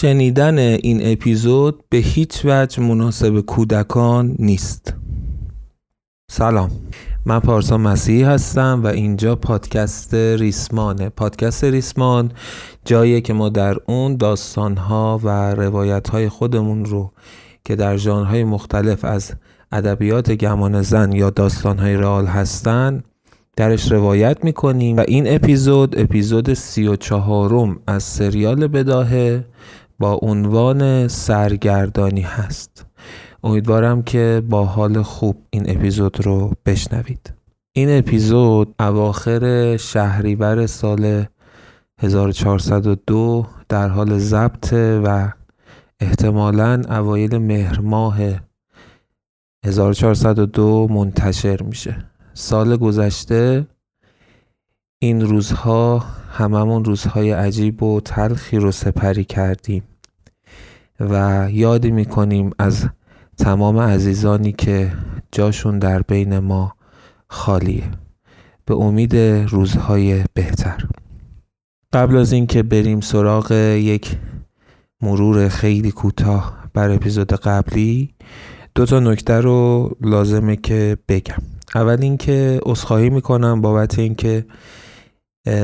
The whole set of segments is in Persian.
شنیدن این اپیزود به هیچ وجه مناسب کودکان نیست. سلام. من پارسا مسیحی هستم و اینجا پادکست ریسمانه. پادکست ریسمان جاییه که ما در اون داستانها و روایتهای خودمون رو که در ژانرهای مختلف از ادبیات گمان زن یا داستانهای رئال هستن درش روایت می‌کنیم. و این اپیزود اپیزود سی و چهارم از سریال بداهه با عنوان سرگردانی هست. امیدوارم که با حال خوب این اپیزود رو بشنوید. این اپیزود اواخر شهریور سال 1402 در حال ضبط و احتمالا اوایل مهر ماه 1402 منتشر میشه. سال گذشته این روزها هممون روزهای عجیب و تلخی رو سپری کردیم. و یادی می‌کنیم از تمام عزیزانی که جاشون در بین ما خالیه به امید روزهای بهتر. قبل از اینکه بریم سراغ یک مرور خیلی کوتاه بر اپیزود قبلی دو تا نکته رو لازمه که بگم. اول اینکه عذرخواهی می‌کنم بابت اینکه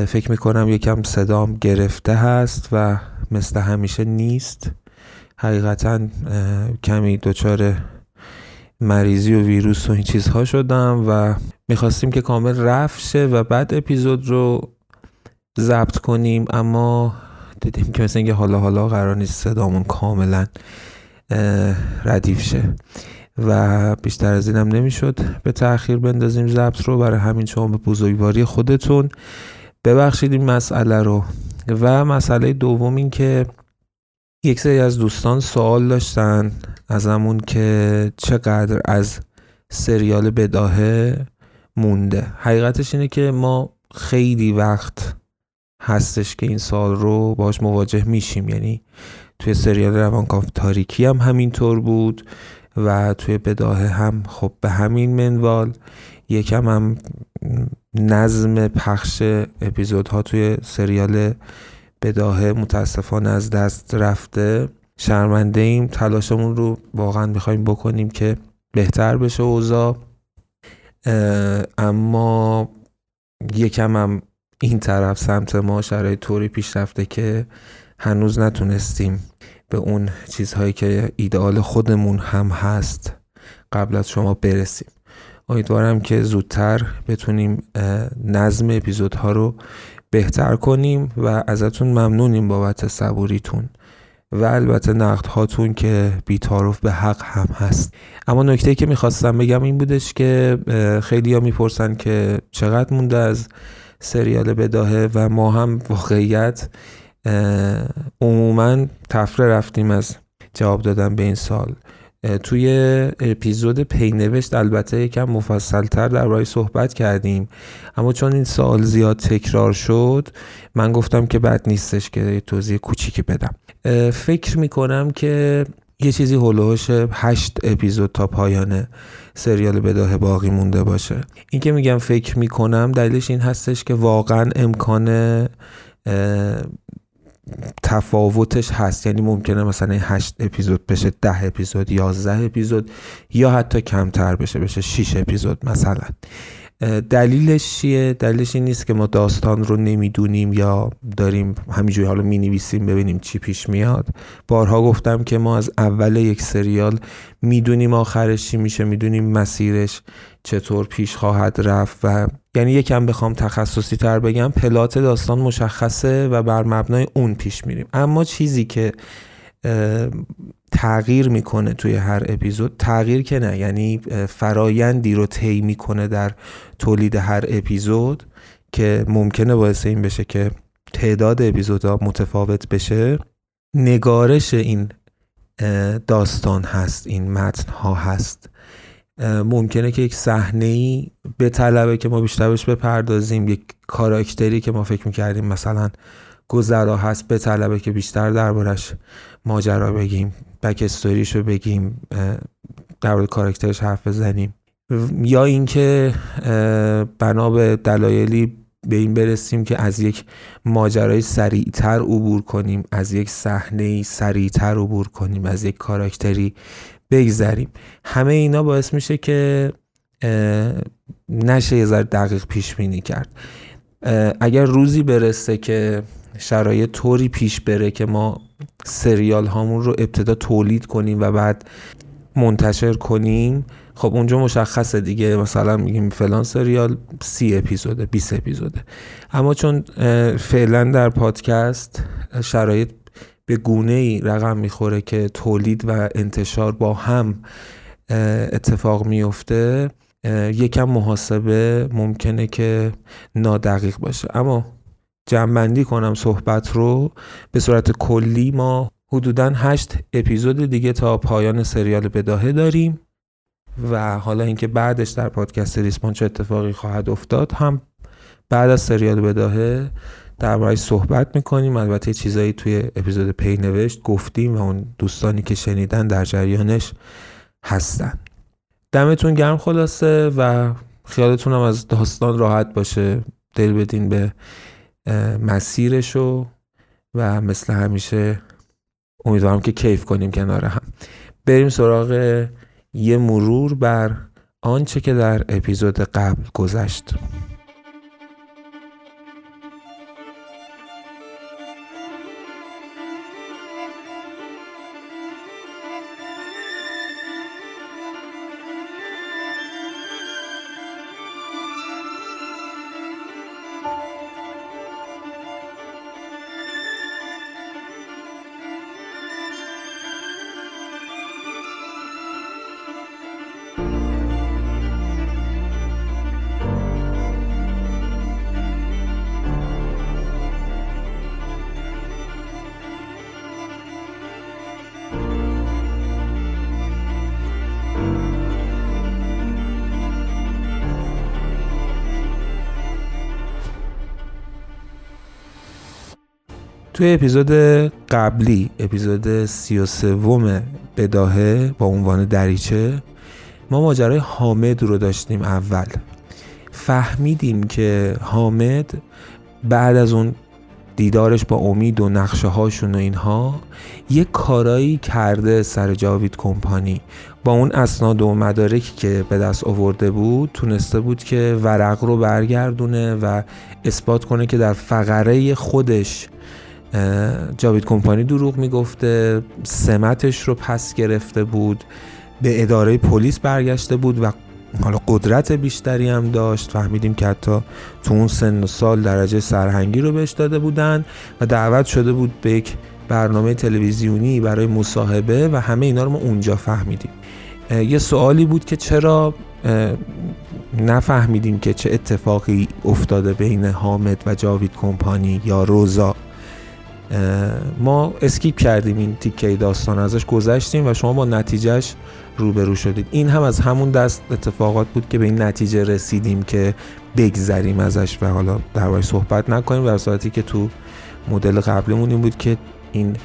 فکر می‌کنم یکم صدام گرفته هست و مثل همیشه نیست. حقیقتا کمی دچار مریضی و ویروس و این چیزها شدم و می‌خواستیم که کامل رفت شه و بعد اپیزود رو ضبط کنیم. اما دیدیم که مثل اینکه حالا حالا قرار نیست صدامون کاملا ردیف شه و بیشتر از اینم نمی‌شد. به تاخیر بندازیم ضبط رو برای همین شما به بزرگواری خودتون ببخشید این مسئله رو. و مسئله دوم این که یک سری از دوستان سوال داشتن ازمون که چقدر از سریال بداهه مونده. حقیقتش اینه که ما خیلی وقت هستش که این سال رو باش مواجه میشیم. یعنی توی سریال روانکاو تاریکی هم همینطور بود و توی بداهه هم خب به همین منوال یکم هم نظم پخش اپیزودها توی سریال بداهه متاسفانه از دست رفته. شرمنده ایم. تلاشمون رو واقعا می‌خوایم بکنیم که بهتر بشه اوضاع. اما یکم هم این طرف سمت ما شرایط طوری پیش رفته که هنوز نتونستیم به اون چیزهایی که ایدئال خودمون هم هست قبل از شما برسیم. امیدوارم که زودتر بتونیم نظم اپیزودها رو بهتر کنیم و ازتون ممنونیم بابت صبوریتون و البته نقد هاتون که بیتاروف به حق هم هست. اما نکته که می‌خواستم بگم این بودش که خیلی ها می‌پرسن که چقدر مونده از سریال بداهه و ما هم واقعیت عموما تفره رفتیم از جواب دادن به این سال توی اپیزود پینوشت البته یکم مفصلتر درباره صحبت کردیم. اما چون این سال زیاد تکرار شد من گفتم که بد نیستش که توضیح کوچیکی بدم. فکر می‌کنم که یه چیزی هلوهاش هشت اپیزود تا پایان سریال بداه باقی مونده باشه. این که میگم فکر می‌کنم دلیلش این هستش که واقعا امکان تفاوتش هست. یعنی ممکنه مثلا هشت اپیزود بشه ده اپیزود یازده اپیزود یا حتی کمتر بشه بشه 6 اپیزود مثلا. دلیلش چیه؟ دلیلش این نیست که ما داستان رو نمی‌دونیم یا داریم همینجوری حالا می نویسیم ببینیم چی پیش میاد. بارها گفتم که ما از اول یک سریال می‌دونیم آخرش چی میشه می‌دونیم مسیرش چطور پیش خواهد رفت و یعنی یکم بخوام تخصصی تر بگم پلات داستان مشخصه و بر مبنای اون پیش میریم. اما چیزی که تغییر می‌کنه توی هر اپیزود تغییر که نه یعنی فرایندی رو طی می‌کنه در تولید هر اپیزود که ممکنه باعث این بشه که تعداد اپیزودها متفاوت بشه. نگارش این داستان هست این متن ها هست. ممکنه که یک صحنه ای به طلبه که ما بیشتر بهش بپردازیم یک کاراکتری که ما فکر می‌کردیم مثلا گذرا هست به طلبه که بیشتر دربارش ماجرا بگیم بک استوریشو بگیم در مورد کاراکترش حرف بزنیم. یا اینکه بنا به دلایلی به این برسیم که از یک ماجرای سریعتر عبور کنیم از یک صحنه سریعتر عبور کنیم از یک کاراکتری بگذریم. همه اینا باعث میشه که نشه یه ذره دقیق پیش بینی کرد اگر روزی برسه که شرایط طوری پیش بره که ما سریال هامون رو ابتدا تولید کنیم و بعد منتشر کنیم خب اونجا مشخصه دیگه. مثلا میگیم فلان سریال سی اپیزوده 20 اپیزوده. اما چون فعلا در پادکست شرایط به گونه ای رقم می‌خوره که تولید و انتشار با هم اتفاق میفته یکم محاسبه ممکنه که نادقیق باشه. اما جمعبندی کنم صحبت رو به صورت کلی ما حدودا هشت اپیزود دیگه تا پایان سریال بداهه داریم و حالا اینکه بعدش در پادکست ریسپان چه اتفاقی خواهد افتاد هم بعد از سریال بداهه دربارهش صحبت می‌کنیم. البته چیزایی توی اپیزود پی نوشت گفتیم و اون دوستانی که شنیدن در جریانش هستن. دمتون گرم خلاصه و خیالتون هم از داستان راحت باشه. دل بدین به مسیرشو و مثل همیشه امیدوارم که کیف کنیم کنار هم. بریم سراغ یه مرور بر آنچه که در اپیزود قبل گذشت. توی اپیزود قبلی اپیزود سی و سوم بداهه با عنوان دریچه ما ماجرای حامد رو داشتیم اول. فهمیدیم که حامد بعد از اون دیدارش با امید و نقشه هاشون و اینها یه کارایی کرده سر جاوید کمپانی. با اون اسناد و مدارکی که به دست آورده بود تونسته بود که ورق رو برگردونه و اثبات کنه که در فقره خودش جاوید کمپانی دروغ می‌گفته سمتش رو پس گرفته بود به اداره پلیس برگشته بود و حالا قدرت بیشتری هم داشت. فهمیدیم که حتی تو اون سن و سال درجه سرهنگی رو بهش داده بودن و دعوت شده بود به یک برنامه تلویزیونی برای مصاحبه و همه اینا رو ما اونجا فهمیدیم. یه سوالی بود که چرا نفهمیدیم که چه اتفاقی افتاده بین حامد و جاوید کمپانی یا روزا. ما اسکیپ کردیم این تیکه داستان ازش گذشتیم و شما با نتیجهش روبرو شدید. این هم از همون دست اتفاقات بود که به این نتیجه رسیدیم که بگذریم ازش و حالا در صحبت نکنیم در صورتی که تو مدل قبلمون این بود که این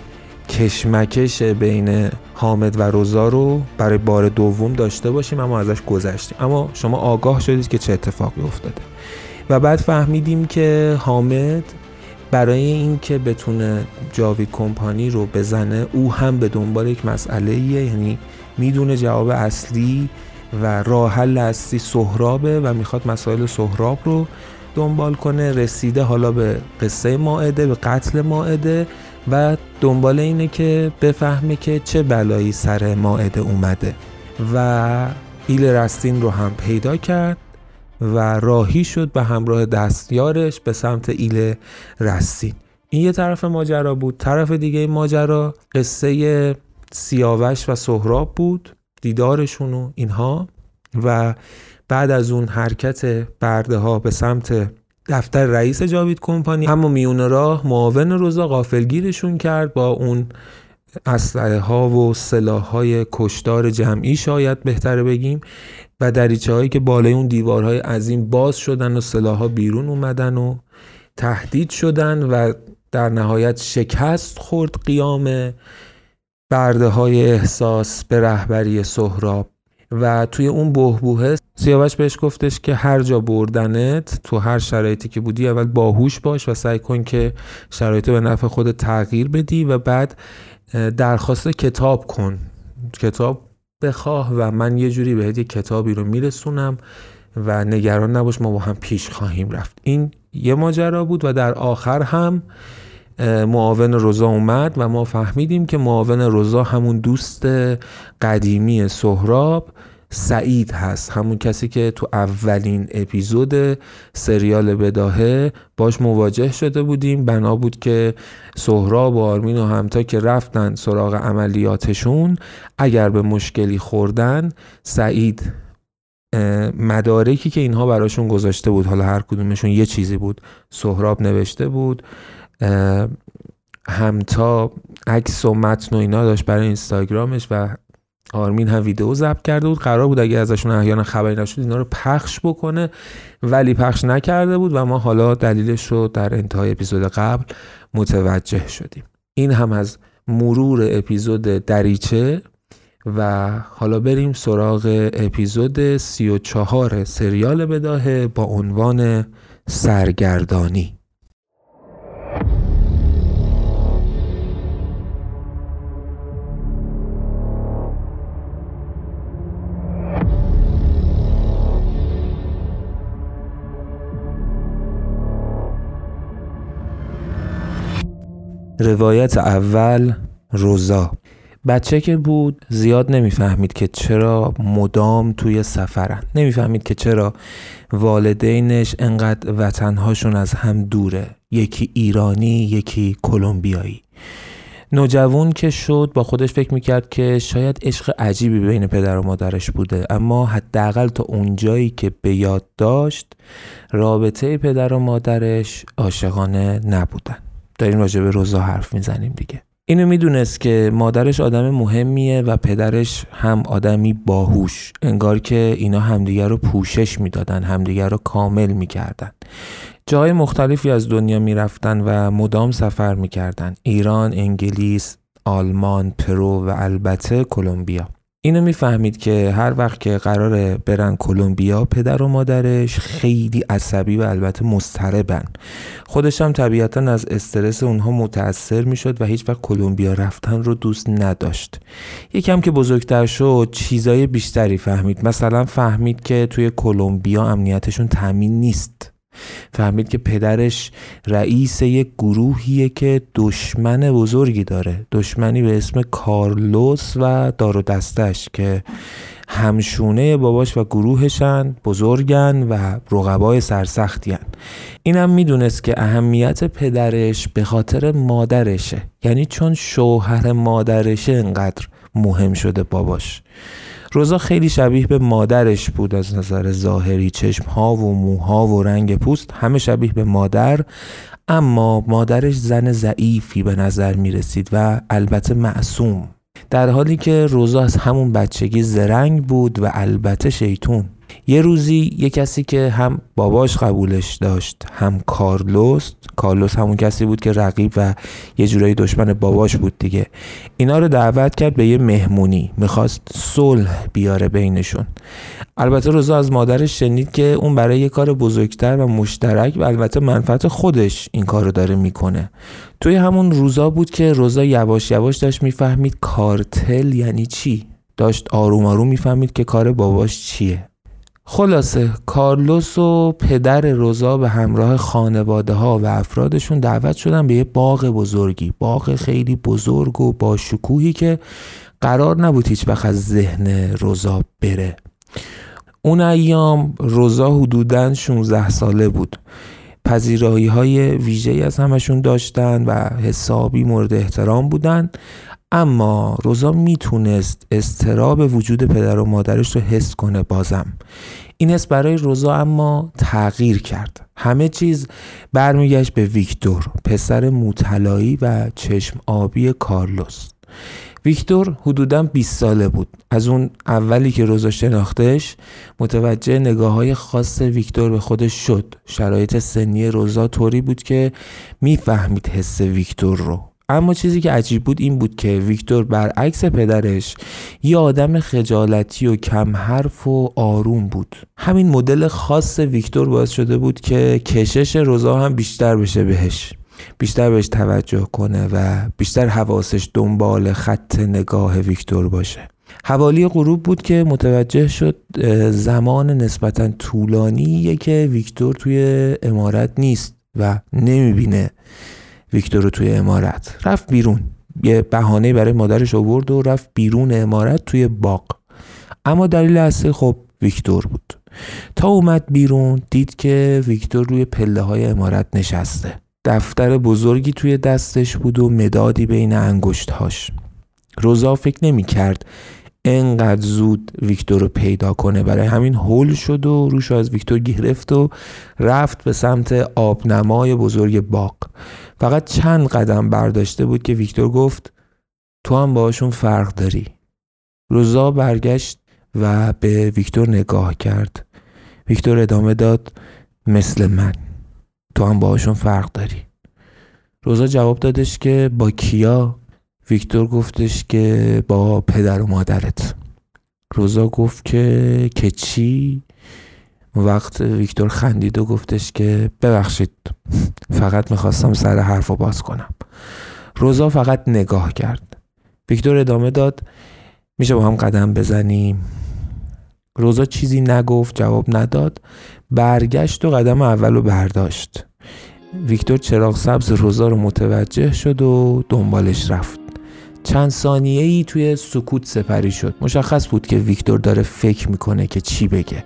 کشمکش بین حامد و روزا رو برای بار دوم داشته باشیم اما ازش گذشتیم. اما شما آگاه شدید که چه اتفاقی افتاده. و بعد فهمیدیم که حامد برای اینکه بتونه جاوید کمپانی رو بزنه او هم به دنبال یک مسئله یعنی می‌دونه جواب اصلی و راه حل اصلی سهرابه و می‌خواد مسائل سهراب رو دنبال کنه. رسیده حالا به قصه ماعده به قتل ماعده و دنبال اینه که بفهمه که چه بلایی سر ماعده اومده. و ایل رستین رو هم پیدا کرد. و راهی شد به همراه دستیارش به سمت ایل رستین. این یه طرف ماجرا بود. طرف دیگه ماجرا قصه سیاوش و سهراب بود دیدارشون و اینها. و بعد از اون حرکت برده ها به سمت دفتر رئیس جاوید کمپانی اما میون راه معاون روزا غافلگیرشون کرد با اون اسلحه ها و سلاح های کشدار جمعی شاید بهتره بگیم. و دریچه هایی که بالای اون دیوارهای عظیم باز شدن و سلاح بیرون اومدن و تهدید شدن و در نهایت شکست خورد قیام برده های احساس به رهبری سهراب. و توی اون بهبوهه سیاوش بهش گفتش که هر جا بردنت تو هر شرایطی که بودی اول باهوش باش و سعی کن که شرایط به نفع خود تغییر بدی و بعد درخواست کتاب کن. کتاب بخواه و من یه جوری بهت یه کتابی رو میرسونم و نگران نباش ما با هم پیش خواهیم رفت. این یه ماجرا بود و در آخر هم معاون روزا اومد و ما فهمیدیم که معاون روزا همون دوست قدیمی سهراب. سعید هست. همون کسی که تو اولین اپیزود سریال بداهه باش مواجه شده بودیم. بنا بود که سهراب و آرمین و همتا که رفتن سراغ عملیاتشون اگر به مشکلی خوردن سعید مدارکی که اینها براشون گذاشته بود حالا هر کدومشون یه چیزی بود. سهراب نوشته بود همتا عکس و متن و اینا داشت برای اینستاگرامش و آرمین هم ویدیو ضبط کرده بود. قرار بود اگه ازشون احیانا خبری نشد اینا رو پخش بکنه ولی پخش نکرده بود و ما حالا دلیلش رو در انتهای اپیزود قبل متوجه شدیم. این هم از مرور اپیزود دریچه و حالا بریم سراغ اپیزود سی و چهار سریال بداهه با عنوان سرگردانی. روایت اول روزا. بچه که بود زیاد نمی‌فهمید که چرا مدام توی سفرن. نمی‌فهمید که چرا والدینش انقدر وطنهاشون از هم دوره. یکی ایرانی یکی کلمبیایی. نوجوان که شد با خودش فکر می‌کرد که شاید عشق عجیبی بین پدر و مادرش بوده. اما حداقل تا اونجایی که به یاد داشت رابطه پدر و مادرش عاشقانه نبودن. داریم راجع به روزا حرف می‌زنیم دیگه. اینو می‌دونست که مادرش آدم مهمیه و پدرش هم آدمی باهوش. انگار که اینا همدیگر رو پوشش می‌دادن همدیگر رو کامل می‌کردن. جای مختلفی از دنیا می‌رفتن و مدام سفر می‌کردن. ایران، انگلیس، آلمان، پرو و البته کلمبیا. اینو می‌فهمید که هر وقت که قرار برن کلمبیا پدر و مادرش خیلی عصبی و البته مضطربن. خودش هم طبیعتا از استرس اونها متاثر می‌شد و هیچ وقت کلمبیا رفتن رو دوست نداشت. یکم که بزرگتر شد چیزای بیشتری فهمید. مثلا فهمید که توی کلمبیا امنیتشون تامین نیست. فهمید که پدرش رئیس یک گروهیه که دشمن بزرگی داره. دشمنی به اسم کارلوس و دار و دستش که همشونه باباش و گروهشن بزرگن و رقبای سرسختیان اینم می‌دونست که اهمیت پدرش به خاطر مادرشه. یعنی چون شوهر مادرشه انقدر مهم شده باباش. روزا خیلی شبیه به مادرش بود از نظر ظاهری. چشم ها و موها و رنگ پوست همه شبیه به مادر اما مادرش زن ضعیفی به نظر می رسید و البته معصوم. در حالی که روزا از همون بچگی زرنگ بود و البته شیطون. یه روزی یه کسی که هم باباش قبولش داشت هم کارلوس کارلوس همون کسی بود که رقیب و یه جورایی دشمن باباش بود دیگه. اینا رو دعوت کرد به یه مهمونی می‌خواست صلح بیاره بینشون. البته روزا از مادرش شنید که اون برای یه کار بزرگتر و مشترک و البته منفعت خودش این کار رو داره می‌کنه. توی همون روزا بود که روزا یواش یواش داشت می‌فهمید کارتل یعنی چی؟ داشت آروم آروم می‌فهمید که کار باباش چیه. خلاصه کارلوس و پدر روزا به همراه خانواده ها و افرادشون دعوت شدن به یه باغ بزرگی. باغ خیلی بزرگ و با شکوهی که قرار نبود هیچ وقت از ذهن روزا بره. اون ایام روزا حدودا 16 ساله بود. پذیرایی های ویژه از همشون داشتن و حسابی مورد احترام بودن. اما روزا می‌تونست استراب وجود پدر و مادرش رو حس کنه بازم. این حس برای روزا اما تغییر کرد. همه چیز برمیگشت به ویکتور پسر موتلایی و چشم آبی کارلوس. ویکتور حدودا 20 ساله بود. از اون اولی که روزا شناختش متوجه نگاه های خاص ویکتور به خودش شد. شرایط سنی روزا طوری بود که می‌فهمید حس ویکتور رو. اما چیزی که عجیب بود این بود که ویکتور برعکس پدرش یه آدم خجالتی و کم حرف و آروم بود. همین مدل خاص ویکتور باعث شده بود که کشش روزا هم بیشتر بشه بهش. بیشتر بهش توجه کنه و بیشتر حواسش دنبال خط نگاه ویکتور باشه. حوالی غروب بود که متوجه شد زمان نسبتا طولانیه که ویکتور توی امارت نیست و نمی‌بینه ویکتور رو توی امارت. رفت بیرون. یه بهانه برای مادرش آورد و رفت بیرون امارت توی باغ. اما دلیل اصلی خب ویکتور بود. تا اومد بیرون دید که ویکتور روی پله های امارت نشسته. دفتر بزرگی توی دستش بود و مدادی بین انگشتهاش. روزا فکر نمی کرد انقدر زود ویکتور رو پیدا کنه. برای همین هول شد و روش از ویکتور گرفت و رفت به سمت آبنمای بزرگ باغ. فقط چند قدم برداشته بود که ویکتور گفت تو هم باشون فرق داری. روزا برگشت و به ویکتور نگاه کرد. ویکتور ادامه داد مثل من. تو هم باهاشون فرق داری. روزا جواب دادش که با کیا ویکتور گفتش که با پدر و مادرت. روزا گفت که که چی؟ وقت ویکتور خندید و گفتش که ببخشید فقط می‌خواستم سر حرف رو باز کنم. روزا فقط نگاه کرد. ویکتور ادامه داد میشه با هم قدم بزنیم. روزا چیزی نگفت جواب نداد. برگشت و قدم اول رو برداشت. ویکتور چراغ سبز روزا رو متوجه شد و دنبالش رفت. چند ثانیه ای توی سکوت سپری شد. مشخص بود که ویکتور داره فکر می‌کنه که چی بگه.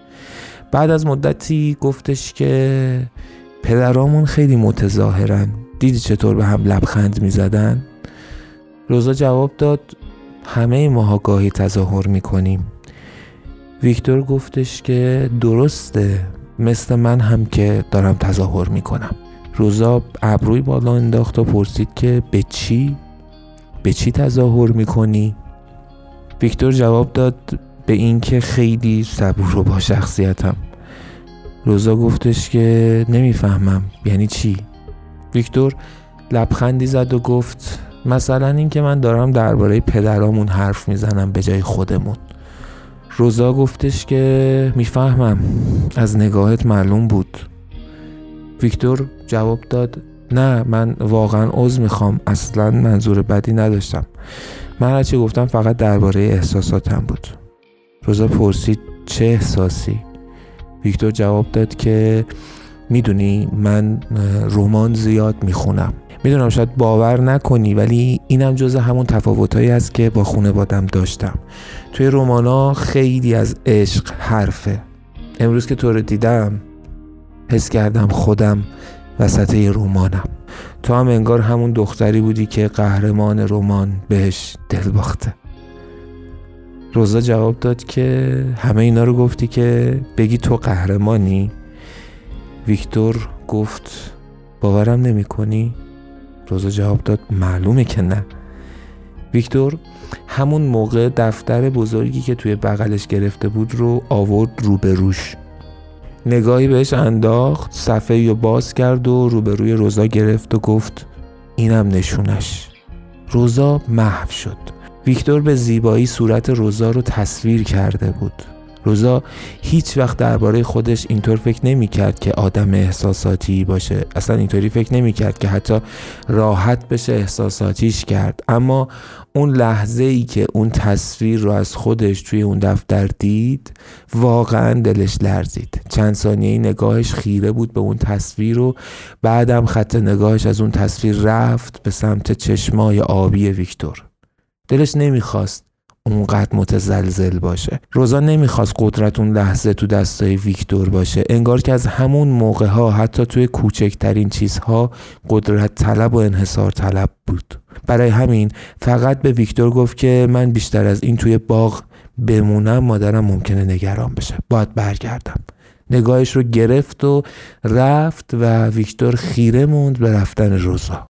بعد از مدتی گفتش که پدرامون خیلی متظاهرن. دیدی چطور به هم لبخند می‌زدن؟ روزا جواب داد همه ماها گاهی تظاهر می‌کنیم. ویکتور گفتش که درسته مثل من هم که دارم تظاهر می‌کنم. روزا ابروی بالا انداخت و پرسید که به چی؟ به چی تظاهر می‌کنی؟ ویکتور جواب داد به اینکه خیلی صبور و با شخصیتم. روزا گفتش که نمی‌فهمم. یعنی چی؟ ویکتور لبخندی زد و گفت مثلا اینکه من دارم درباره پدرامون حرف می‌زنم به جای خودمون. روزا گفتش که می‌فهمم. از نگاهت معلوم بود. ویکتور جواب داد نه من واقعا عضو می‌خوام. اصلا منظور بدی نداشتم. من هرچی گفتم فقط درباره احساساتم بود. روزا پرسید چه احساسی؟ ویکتور جواب داد که می‌دونی من رمان زیاد می‌خونم. می‌دونم شاید باور نکنی ولی اینم جز همون تفاوتهایی است که با خانوادم داشتم. توی رومانا خیلی از عشق حرفه. امروز که تو رو دیدم حس کردم خودم وسط یه رومانم. تو هم انگار همون دختری بودی که قهرمان رمان بهش دل باخته. روزا جواب داد که همه اینا رو گفتی که بگی تو قهرمانی. ویکتور گفت باورم نمی کنی؟ روزا جواب داد معلومه که نه. ویکتور همون موقع دفتر بزرگی که توی بغلش گرفته بود رو آورد روبروش نگاهی بهش انداخت صفحه رو باز کرد و روبروی روزا گرفت و گفت اینم نشونش. روزا محو شد. ویکتور به زیبایی صورت روزا رو تصویر کرده بود. روزا هیچ وقت درباره خودش اینطور فکر نمی کرد که آدم احساساتی باشه. اصلا اینطوری فکر نمی کرد که حتی راحت بشه احساساتیش کرد. اما اون لحظه ای که اون تصویر رو از خودش توی اون دفتر دید واقعا دلش لرزید. چند ثانیه نگاهش خیره بود به اون تصویر و بعدم خط نگاهش از اون تصویر رفت به سمت چشمای آبی ویکتور. دلش نمی‌خواست اونقدر متزلزل باشه. روزا نمی‌خواست قدرت اون لحظه تو دستای ویکتور باشه. انگار که از همون موقع ها حتی توی کوچکترین چیزها قدرت طلب و انحصار طلب بود. برای همین فقط به ویکتور گفت که من بیشتر از این توی باغ بمونم مادرم ممکنه نگران بشه. باید برگردم. نگاهش رو گرفت و رفت و ویکتور خیره موند به رفتن روزا.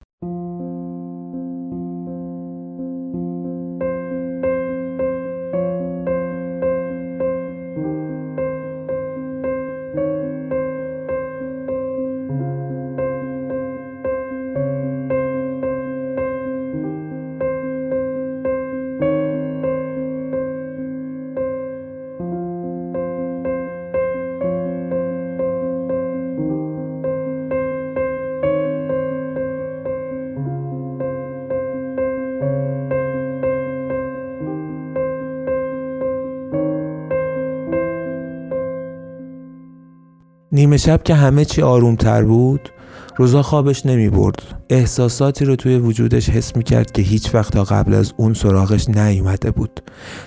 نیمه شب که همه چی آرومتر بود روزا خوابش نمی برد. احساساتی رو توی وجودش حس می کرد که هیچ وقت تا قبل از اون سراغش نیومده بود.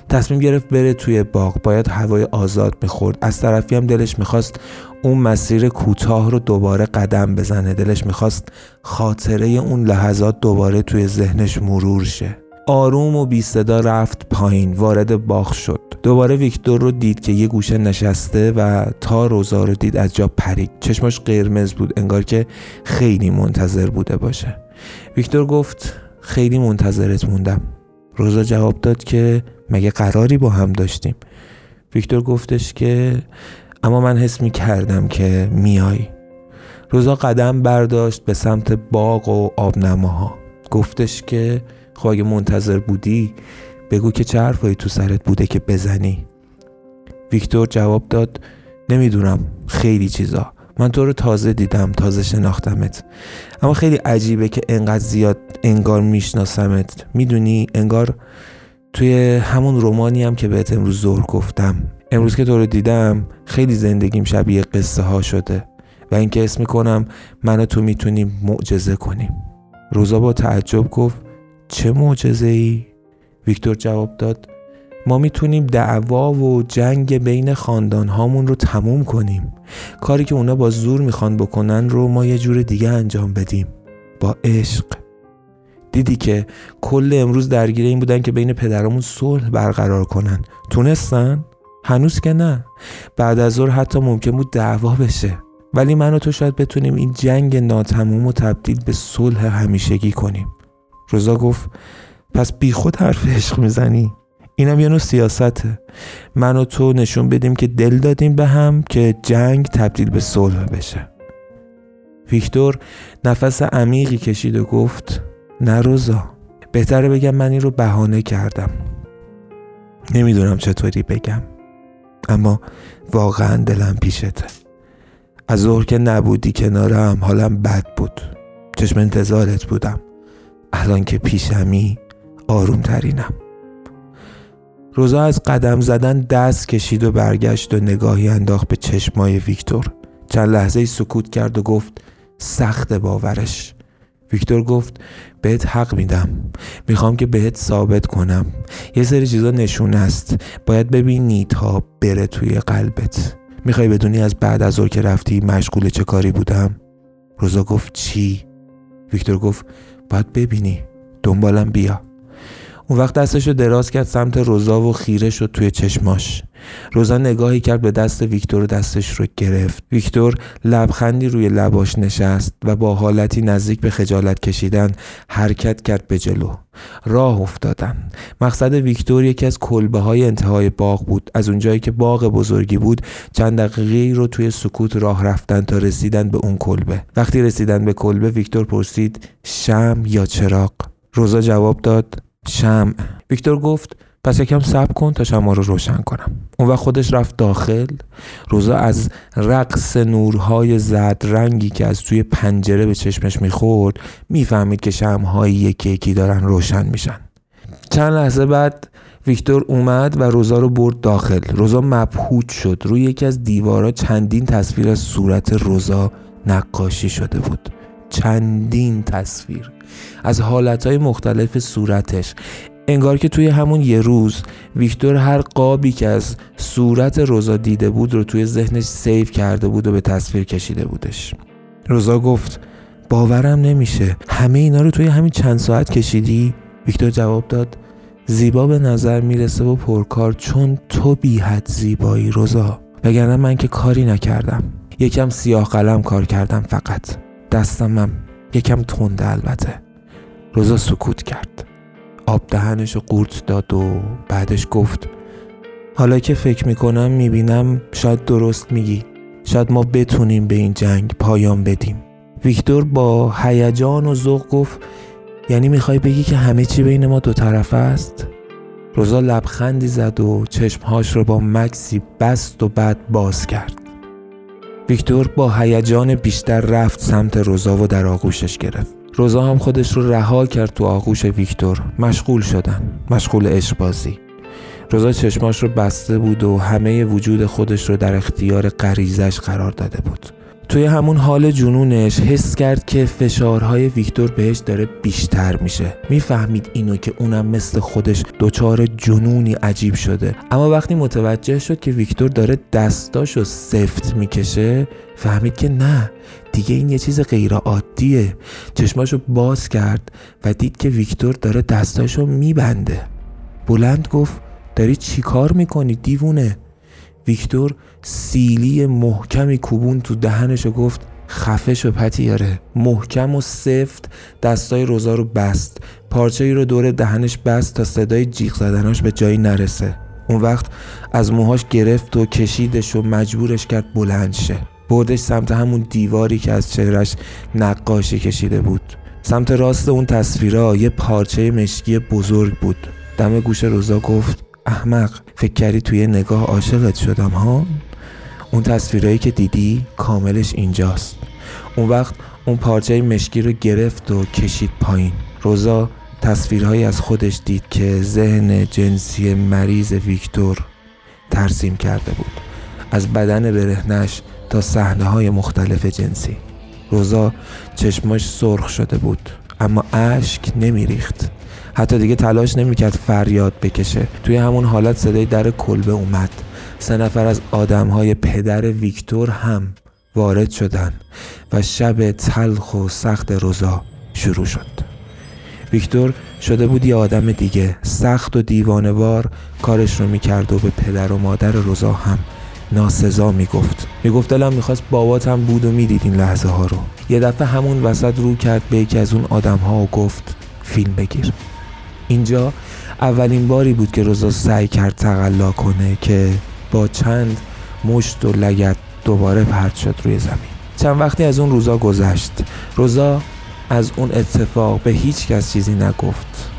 تصمیم گرفت بره توی باغ باید هوای آزاد می‌خورد. از طرفی هم دلش می‌خواست اون مسیر کوتاه رو دوباره قدم بزنه. دلش می‌خواست خاطره اون لحظات دوباره توی ذهنش مرور شه. آروم و بی صدا رفت پایین وارد باغ شد. دوباره ویکتور رو دید که یه گوشه نشسته و تا روزا رو دید از جا پرید. چشماش قرمز بود انگار که خیلی منتظر بوده باشه. ویکتور گفت خیلی منتظرت موندم. روزا جواب داد که مگه قراری با هم داشتیم؟ ویکتور گفتش که اما من حس می کردم که میای. روزا قدم برداشت به سمت باغ و آبنماها. گفتش که خب اگه منتظر بودی بگو که چه حرفایی تو سرت بوده که بزنی. ویکتور جواب داد نمی‌دونم خیلی چیزا. من تو رو تازه دیدم تازه شناختمت. اما خیلی عجیبه که انقدر زیاد انگار میشناسمت. می‌دونی انگار توی همون رومانی هم که بهت امروز ظهر گفتم. امروز که تو رو دیدم خیلی زندگیم شبیه قصه ها شده. و اینکه اسم می‌کنم من و تو می‌تونیم معجزه کنیم. روزا با تعجب گفت چه معجزه ای؟ ویکتور جواب داد ما می‌تونیم دعوا و جنگ بین خاندان هامون رو تموم کنیم. کاری که اونا با زور می‌خوان بکنن رو ما یه جور دیگه انجام بدیم. با عشق. دیدی که کل امروز درگیر این بودن که بین پدرامون صلح برقرار کنن. تونستن؟ هنوز که نه. بعد از ظهر حتی ممکن بود دعوا بشه. ولی من و تو شاید بتونیم این جنگ ناتموم و تبدیل به صلح همیشگی کنیم. روزا گفت پس بی خود حرف عشق می‌زنی؟ اینم یه نوع سیاسته. من و تو نشون بدیم که دل دادیم به هم که جنگ تبدیل به صلح بشه. ویکتور نفس عمیقی کشید و گفت نه روزا بهتره بگم من این رو بهانه کردم. نمی‌دونم چطوری بگم اما واقعا دلم پیشته. از ظهر که نبودی کنارم حالم بد بود. چشم انتظارت بودم. الان که پیشمی آروم ترینم روزا از قدم زدن دست کشید و برگشت و نگاهی انداخت به چشمای ویکتور. چند لحظه سکوت کرد و گفت سخت باورش. ویکتور گفت بهت حق میدم. می‌خوام که بهت ثابت کنم. یه سری چیزا نشون است. باید ببینی تا بره توی قلبت. می‌خوای بدونی از بعد از که رفتی مشغول چه کاری بودم؟ روزا گفت چی؟ ویکتور گفت باید ببینی. دنبالم بیا. اون وقت دستش رو دراز کرد سمت روزا و خیره شد توی چشماش. روزا نگاهی کرد به دست ویکتور و دستش رو گرفت. ویکتور لبخندی روی لباش نشست و با حالتی نزدیک به خجالت کشیدن حرکت کرد به جلو. راه افتادن. مقصد ویکتور یکی از کلبه های انتهای باغ بود. از اونجایی که باغ بزرگی بود چند دقیقه رو توی سکوت راه رفتن تا رسیدن به اون کلبه. وقتی رسیدن به کلبه ویکتور پرسید شم یا چراغ؟ روزا جواب داد شم ویکتور گفت پس یکم صبر کن تا شما رو روشن کنم. اون وقت خودش رفت داخل. روزا از رقص نورهای زرد رنگی که از توی پنجره به چشمش می‌خورد می‌فهمید که شمهایی یکی یکی دارن روشن میشن. چند لحظه بعد ویکتور اومد و روزا رو برد داخل. روزا مبهوت شد. روی یکی از دیوارا چندین تصویر از صورت روزا نقاشی شده بود. چندین تصویر. از حالتهای مختلف صورتش. انگار که توی همون یه روز ویکتور هر قابی که از صورت روزا دیده بود رو توی ذهنش سیو کرده بود و به تصویر کشیده بودش. روزا گفت باورم نمیشه. همه اینا رو توی همین چند ساعت کشیدی؟ ویکتور جواب داد زیبا به نظر می‌رسه و پرکار چون تو بیحد زیبایی روزا. وگرنه من که کاری نکردم. یکم سیاه قلم کار کردم فقط. دستمم یکم تنده البته. روزا سکوت کرد. آب دهنش رو قورت داد و بعدش گفت حالا که فکر می‌کنم می‌بینم شاید درست میگی. شاید ما بتونیم به این جنگ پایان بدیم. ویکتور با هیجان و ذوق گفت یعنی می‌خوای بگی که همه چی بین ما دو طرف است؟ روزا لبخندی زد و چشمهاش رو با مکسی بست و بعد باز کرد. ویکتور با هیجان بیشتر رفت سمت روزا و در آغوشش گرفت. روزا هم خودش رو رها کرد تو آغوش ویکتور. مشغول شدن. مشغول عشق بازی. روزا چشماش رو بسته بود و همه وجود خودش رو در اختیار غریزش قرار داده بود. توی همون حال جنونش حس کرد که فشارهای ویکتور بهش داره بیشتر میشه. می‌فهمید اینو که اونم مثل خودش دچار جنونی عجیب شده. اما وقتی متوجه شد که ویکتور داره دستاشو سفت می‌کشه فهمید که نه دیگه این یه چیز غیر عادیه چشماشو باز کرد و دید که ویکتور داره دستاشو میبنده. بلند گفت داری چیکار می‌کنی دیوونه؟ ویکتور سیلی محکمی کوبون تو دهنش و گفت خفه شو پتیاره. محکم و سفت دستای روزا رو بست. پارچه ای رو دور دهنش بست تا صدای جیغ زدناش به جایی نرسه. اون وقت از موهاش گرفت و کشیدش و مجبورش کرد بلند شه. بردش سمت همون دیواری که از چهرش نقاشی کشیده بود. سمت راست اون تصویرها یه پارچه مشکی بزرگ بود. دم گوش روزا گفت احمق فکر کردی توی نگاه عاشقت شدم ها؟ اون تصویرهایی که دیدی کاملش اینجاست. اون وقت اون پارچه مشکی رو گرفت و کشید پایین. روزا تصویرهایی از خودش دید که ذهن جنسی مریض ویکتور ترسیم کرده بود. از بدن برهنش تا صحنه های مختلف جنسی. روزا چشماش سرخ شده بود اما اشک نمیریخت. حتی دیگه تلاش نمی‌کرد فریاد بکشه. توی همون حالت صدای در کلبه اومد. سه نفر از آدم های پدر ویکتور هم وارد شدن و شب تلخ و سخت روزا شروع شد. ویکتور شده بود یه آدم دیگه. سخت و دیوانوار کارش رو می‌کرد و به پدر و مادر روزا هم ناسزا می‌گفت. می‌گفت دلم می‌خواست بابات هم بود و می‌دید این لحظه ها رو. یه دفعه همون وسط رو کرد به یکی از اون آدم ها و گفت فیلم بگیر. اینجا اولین باری بود که روزا سعی کرد تقلا کنه که با چند مشت و لگت دوباره پرت شد روی زمین. چند وقتی از اون روزا گذشت. روزا از اون اتفاق به هیچ کس چیزی نگفت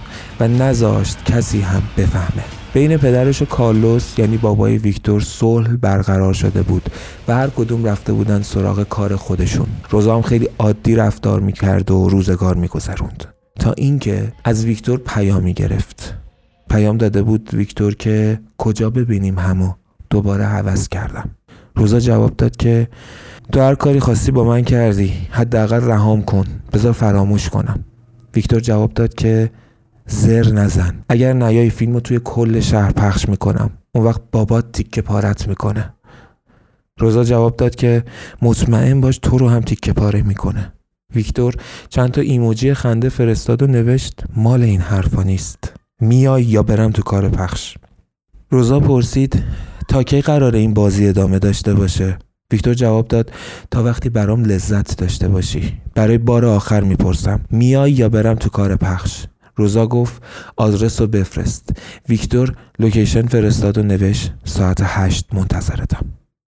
و نذاشت کسی هم بفهمه. بین پدرش و کارلوس یعنی بابای ویکتور صلح برقرار شده بود و هر کدوم رفته بودن سراغ کار خودشون. روزا هم خیلی عادی رفتار می‌کرد و روزگار میگذروند. تا اینکه از ویکتور پیامی گرفت. پیام داده بود ویکتور که کجا ببینیم همو؟ دوباره عوض کردم. روزا جواب داد که تو هر کاری خواستی با من کردی. حداقل رهام کن. بذار فراموش کنم. ویکتور جواب داد که زر نزن. اگر نیای فیلم رو توی کل شهر پخش می‌کنم. اون وقت بابات تیکه پارت می‌کنه. روزا جواب داد که مطمئن باش تو رو هم تیکه پاره می‌کنه. ویکتور چند تا ایموجی خنده فرستاد و نوشت مال این حرفا نیست. میای یا برم تو کار پخش؟ روزا پرسید تا کی قراره این بازی ادامه داشته باشه؟ ویکتور جواب داد تا وقتی برام لذت داشته باشی. برای بار آخر می‌پرسم میای یا برم تو کار پخش؟ روزا گفت آدرس رو بفرست. ویکتور لوکیشن فرستاد و نوشت ساعت هشت منتظرتم.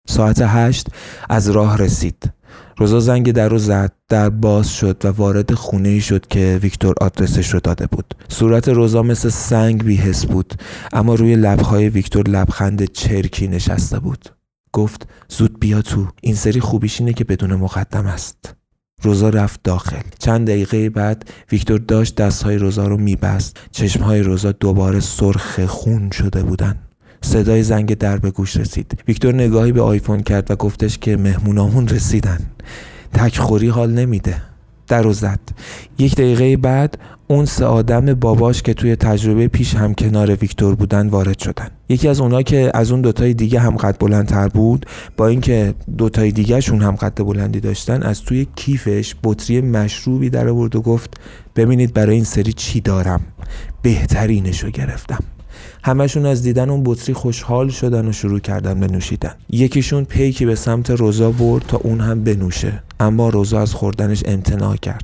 ساعت هشت از راه رسید. روزا زنگ در رو زد در باز شد و وارد خونه ای شد که ویکتور آدرسش رو داده بود. صورت روزا مثل سنگ بیهس بود اما روی لبهای ویکتور لبخند چرکی نشسته بود. گفت زود بیا تو این سری خوبیش اینه که بدون مقدم است. روزا رفت داخل. چند دقیقه بعد ویکتور داشت دستهای روزا رو میبست. چشمهای روزا دوباره سرخ خون شده بودن. صدای زنگ در به گوش رسید. ویکتور نگاهی به آیفون کرد و گفتش که مهمونامون رسیدن. تکخوری حال نمیده. در و زد. یک دقیقه بعد اون سه آدم باباش که توی تجربه پیش هم کنار ویکتور بودن وارد شدن. یکی از اونا که از اون دوتای دیگه هم قد بلندتر بود با اینکه دوتای دیگهشون هم قد بلندی داشتن از توی کیفش بطری مشروبی در آورد و گفت ببینید برای این سری چی دارم؟ بهترینشو گرفتم. همشون از دیدن اون بطری خوشحال شدن و شروع کردن به نوشیدن. یکیشون پیکی به سمت روزا برد تا اون هم بنوشه. اما روزا از خوردنش امتناع کرد.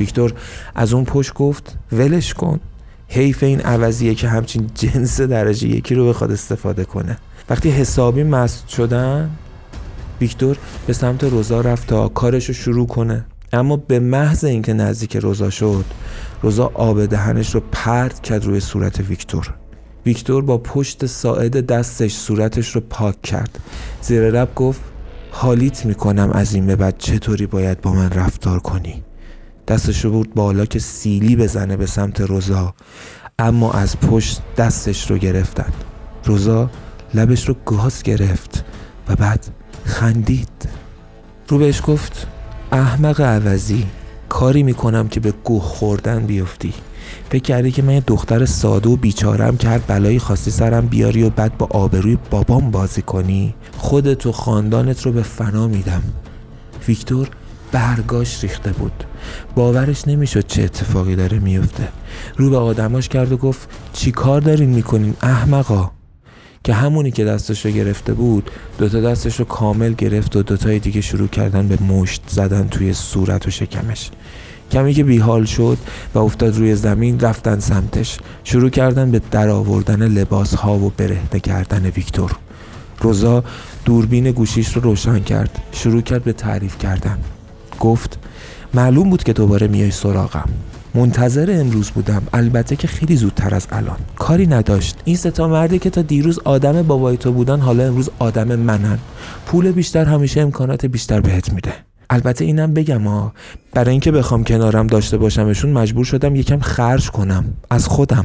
ویکتور از اون پشت گفت ولش کن. حیف این عوضیه که همچین جنس درجه یکی رو بخواد استفاده کنه. وقتی حسابی مست شدن ویکتور به سمت روزا رفت تا کارش رو شروع کنه. اما به محض اینکه نزدیک روزا شد روزا آب دهنش رو پرت کرد روی صورت ویکتور. ویکتور با پشت ساعد دستش صورتش رو پاک کرد. زیر لب گفت حالیت می‌کنم از این به بعد چطوری باید با من رفتار کنی؟ دستش رو برد بالا که سیلی بزنه به سمت روزا. اما از پشت دستش رو گرفتن. روزا لبش رو گاز گرفت و بعد خندید. رو بهش گفت احمق عوضی کاری می‌کنم که به گوه خوردن بیفتی. فکر کردی که من یه دختر ساده و بیچارم که هر بلایی خواستی سرم بیاری و بعد با آبروی بابام بازی کنی؟ خودت و خاندانت رو به فنا میدم. ویکتور برگاش ریخته بود. باورش نمی‌شد چه اتفاقی داره میفته رو به آدماش کرد و گفت چی کار دارین می‌کنین احمقا؟ که همونی که دستش رو گرفته بود دوتا دستش رو کامل گرفت و دوتای دیگه شروع کردن به مشت زدن توی صورت و شکمش. کمی که بیحال شد و افتاد روی زمین رفتن سمتش. شروع کردن به درآوردن لباس ها و برهنه کردن ویکتور. روزا دوربین گوشیش رو روشن کرد. شروع کرد به تعریف کردن. گفت معلوم بود که دوباره میای سراغم. منتظر امروز بودم. البته که خیلی زودتر از الان. کاری نداشت. این ستا مردی که تا دیروز آدم بابای تو بودن حالا امروز آدم منن. پول بیشتر همیشه امکانات بیشتر بهت میده. البته اینم بگم ها برای اینکه بخوام کنارم داشته باشمشون مجبور شدم یکم خرج کنم. از خودم.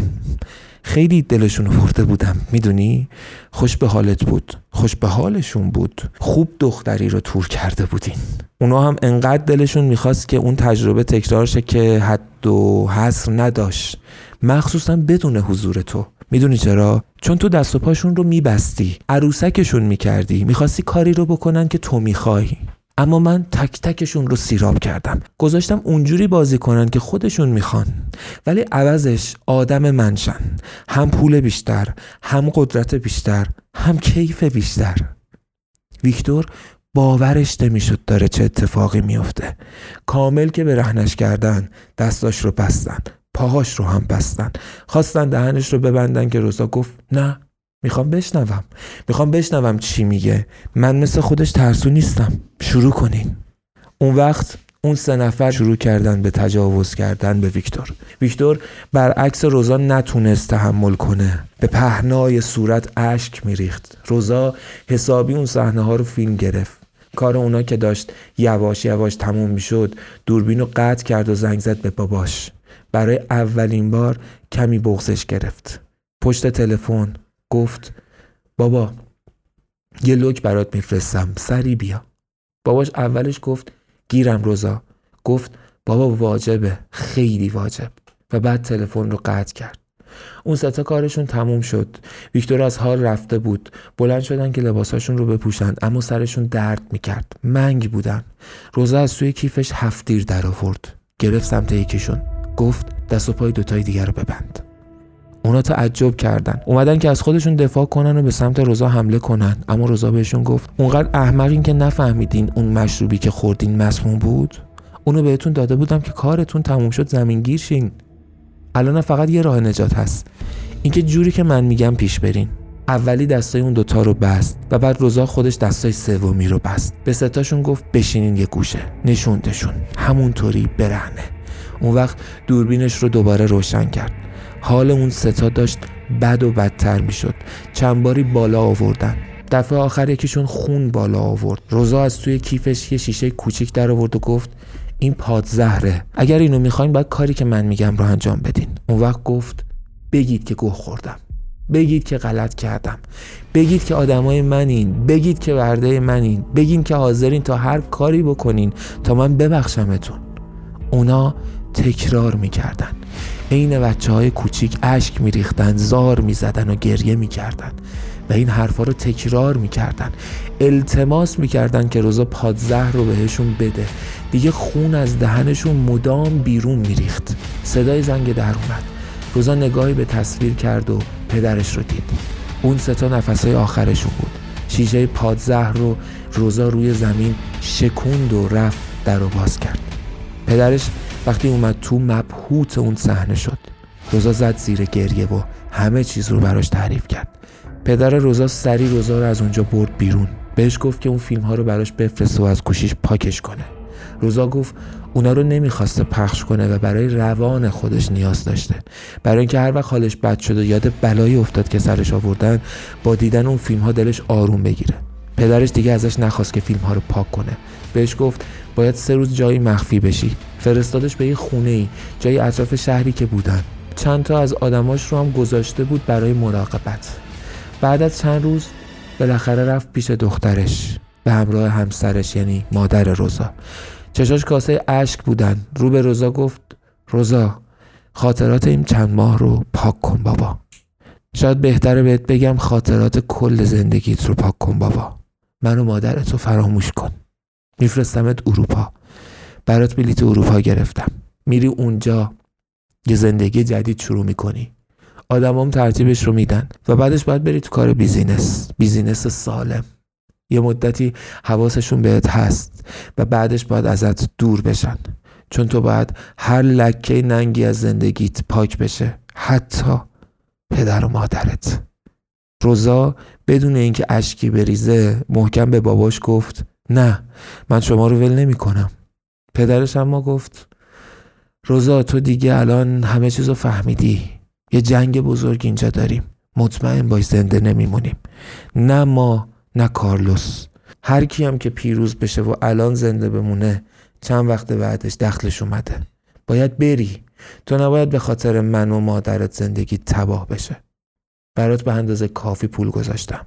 خیلی دلشون برده بودم. می‌دونی؟ خوش به حالت بود. خوش به حالشون بود. خوب دختری رو تور کرده بودین. اونا هم انقدر دلشون می‌خواست که اون تجربه تکرار شه که حد و حصر نداشت. مخصوصا بدون حضور تو. می‌دونی چرا؟ چون تو دست و پاشون رو میبستی. عروسکشون می‌کردی. می‌خواستی کاری رو بکنن که تو می‌خوای. اما من تک تکشون رو سیراب کردم. گذاشتم اونجوری بازی کنن که خودشون می‌خوان. ولی عوضش آدم منشن. هم پول بیشتر هم قدرت بیشتر هم کیف بیشتر. ویکتور باورش نمی‌شد داره چه اتفاقی میفته کامل که به رهنش کردن دستاش رو بستن پاهاش رو هم بستن. خواستن دهنش رو ببندن که روزا گفت نه می‌خوام بشنوم. می‌خوام بشنوم چی میگه. من مثل خودش ترسو نیستم. شروع کنین. اون وقت اون سه نفر شروع کردن به تجاوز کردن به ویکتور. ویکتور برعکس روزا نتونست تحمل کنه. به پهنای صورت اشک میریخت. روزا حسابی اون صحنه ها رو فیلم گرفت. کار اونا که داشت یواش یواش تموم می‌شد دوربین رو قطع کرد و زنگ زد به باباش. برای اولین بار کمی بغزش گرفت. پشت تلفن گفت بابا یه لوک برات میفرستم سری بیا. باباش اولش گفت گیرم روزا. گفت بابا واجبه خیلی واجب. و بعد تلفن رو قطع کرد. اون ستا کارشون تموم شد. ویکتور از حال رفته بود. بلند شدن که لباساشون رو بپوشند اما سرشون درد می‌کرد. منگ بودن. روزا از سوی کیفش هفتیر در آورد. گرفت سمت یکیشون. گفت دست و پای دوتای دیگر رو ببند. اونا تعجب کردن. اومدن که از خودشون دفاع کنن و به سمت روزا حمله کنن. اما روزا بهشون گفت اونقدر احمقین که نفهمیدین اون مشروبی که خوردین مسموم بود؟ اونو بهتون داده بودم که کارتون تموم شد زمینگیر شین. الان فقط یه راه نجات هست. اینکه جوری که من میگم پیش برین. اولی دستای اون دوتا رو بست و بعد روزا خودش دستای سومی رو بست. به ستاشون گفت بشینین یه گوشه. نشوندشون. همونطوری برهنه. اون وقت دوربینش رو دوباره روشن کرد. حال اون ستا داشت بد و بدتر می‌شد. چند باری بالا آوردن. دفعه آخر یکیشون خون بالا آورد. روزا از توی کیفش یه شیشه کوچیک در آورد و گفت این پادزهره. اگر اینو می‌خواین باید کاری که من میگم رو انجام بدین. اون وقت گفت بگید که گوه خوردم. بگید که غلط کردم. بگید که آدمای منین. بگید که برده منین. بگین که حاضرین تا هر کاری بکنین تا من ببخشمتون. اونا تکرار می‌کردن. عین بچه های کوچیک اشک میریختن زار می‌زدن و گریه می‌کردن و این حرفا رو تکرار می‌کردن التماس می‌کردن که روزا پادزهر رو بهشون بده. دیگه خون از دهنشون مدام بیرون میریخت. صدای زنگ در اومد. روزا نگاهی به تصویر کرد و پدرش رو دید. اون ستا نفسهای آخرشون بود. شیشه پادزهر رو روزا روی زمین شکوند و رفت در رو باز کرد. پدرش وقتی اومد تو مبهوت اون صحنه شد. روزا زد زیر گریه و همه چیز رو براش تعریف کرد. پدر روزا سری روزا رو از اونجا برد بیرون. بهش گفت که اون فیلم ها رو براش بفرسته و از گوشیش پاکش کنه. روزا گفت اونا رو نمی‌خواسته پخش کنه و برای روان خودش نیاز داشته. برای اینکه هر وقت حالش بد شد و یاد بلایی افتاد که سرش آوردن با دیدن اون فیلم ها دلش آروم بگیره. پدرش دیگه ازش نخواست که فیلم ها رو پاک کنه. بهش گفت باید سه روز جایی مخفی بشی. فرستادش به یه خونه ای جای اطراف شهری که بودن. چند تا از آدماش رو هم گذاشته بود برای مراقبت. بعد از چند روز بالاخره رفت پیش دخترش به همراه همسرش یعنی مادر روزا. چشاش کاسه اشک بودن. رو به روزا گفت روزا خاطرات این چند ماه رو پاک کن بابا. شاید بهتره بهت بگم خاطرات کل زندگیت رو پاک کن بابا. من و مادرت رو فراموش کن. میفرستمت اروپا. برات بلیت اروپا گرفتم. میری اونجا یه زندگی جدید شروع می‌کنی. آدمام ترتیبش رو میدن و بعدش باید بری تو کار business. business سالم. یه مدتی حواسشون بهت هست و بعدش باید ازت دور بشن. چون تو باید هر لکه ننگی از زندگیت پاک بشه. حتی پدر و مادرت. روزا بدون اینکه اشکی بریزه محکم به باباش گفت نه من شما رو ول نمی کنم. پدرش اما گفت روزا تو دیگه الان همه چیزو فهمیدی. یه جنگ بزرگ اینجا داریم. مطمئن باش زنده نمیمونیم. نه ما نه کارلوس. هر کی هم که پیروز بشه و الان زنده بمونه چند وقت بعدش دخلش اومده. باید بری. تو نباید به خاطر من و مادرت زندگی تباه بشه. برات به اندازه کافی پول گذاشتم.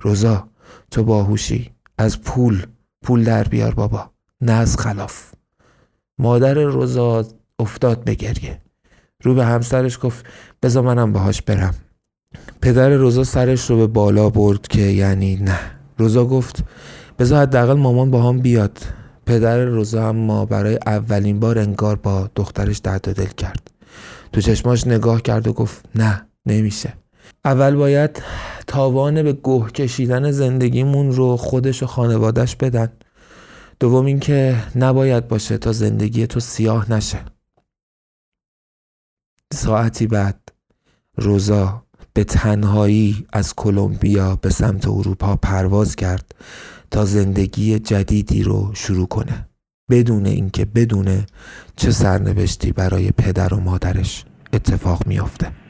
روزا تو باهوشی. از پول. پول در بیار بابا. نه از خلاف. مادر روزا افتاد به گریه. رو به همسرش گفت بذار منم باهاش برم. پدر روزا سرش رو به بالا برد که یعنی نه. روزا گفت بذار حداقل مامان با هم بیاد. پدر روزا اما برای اولین بار انگار با دخترش درد دل کرد. تو چشماش نگاه کرد و گفت نه نمیشه. اول باید تاوان به گوه کشیدن زندگیمون رو خودش و خانوادش بدن. دوم اینکه نباید باشه تا زندگی تو سیاه نشه. ساعتی بعد روزا به تنهایی از کلمبیا به سمت اروپا پرواز کرد تا زندگی جدیدی رو شروع کنه. بدون اینکه بدونه چه سرنوشتی برای پدر و مادرش اتفاق میافته.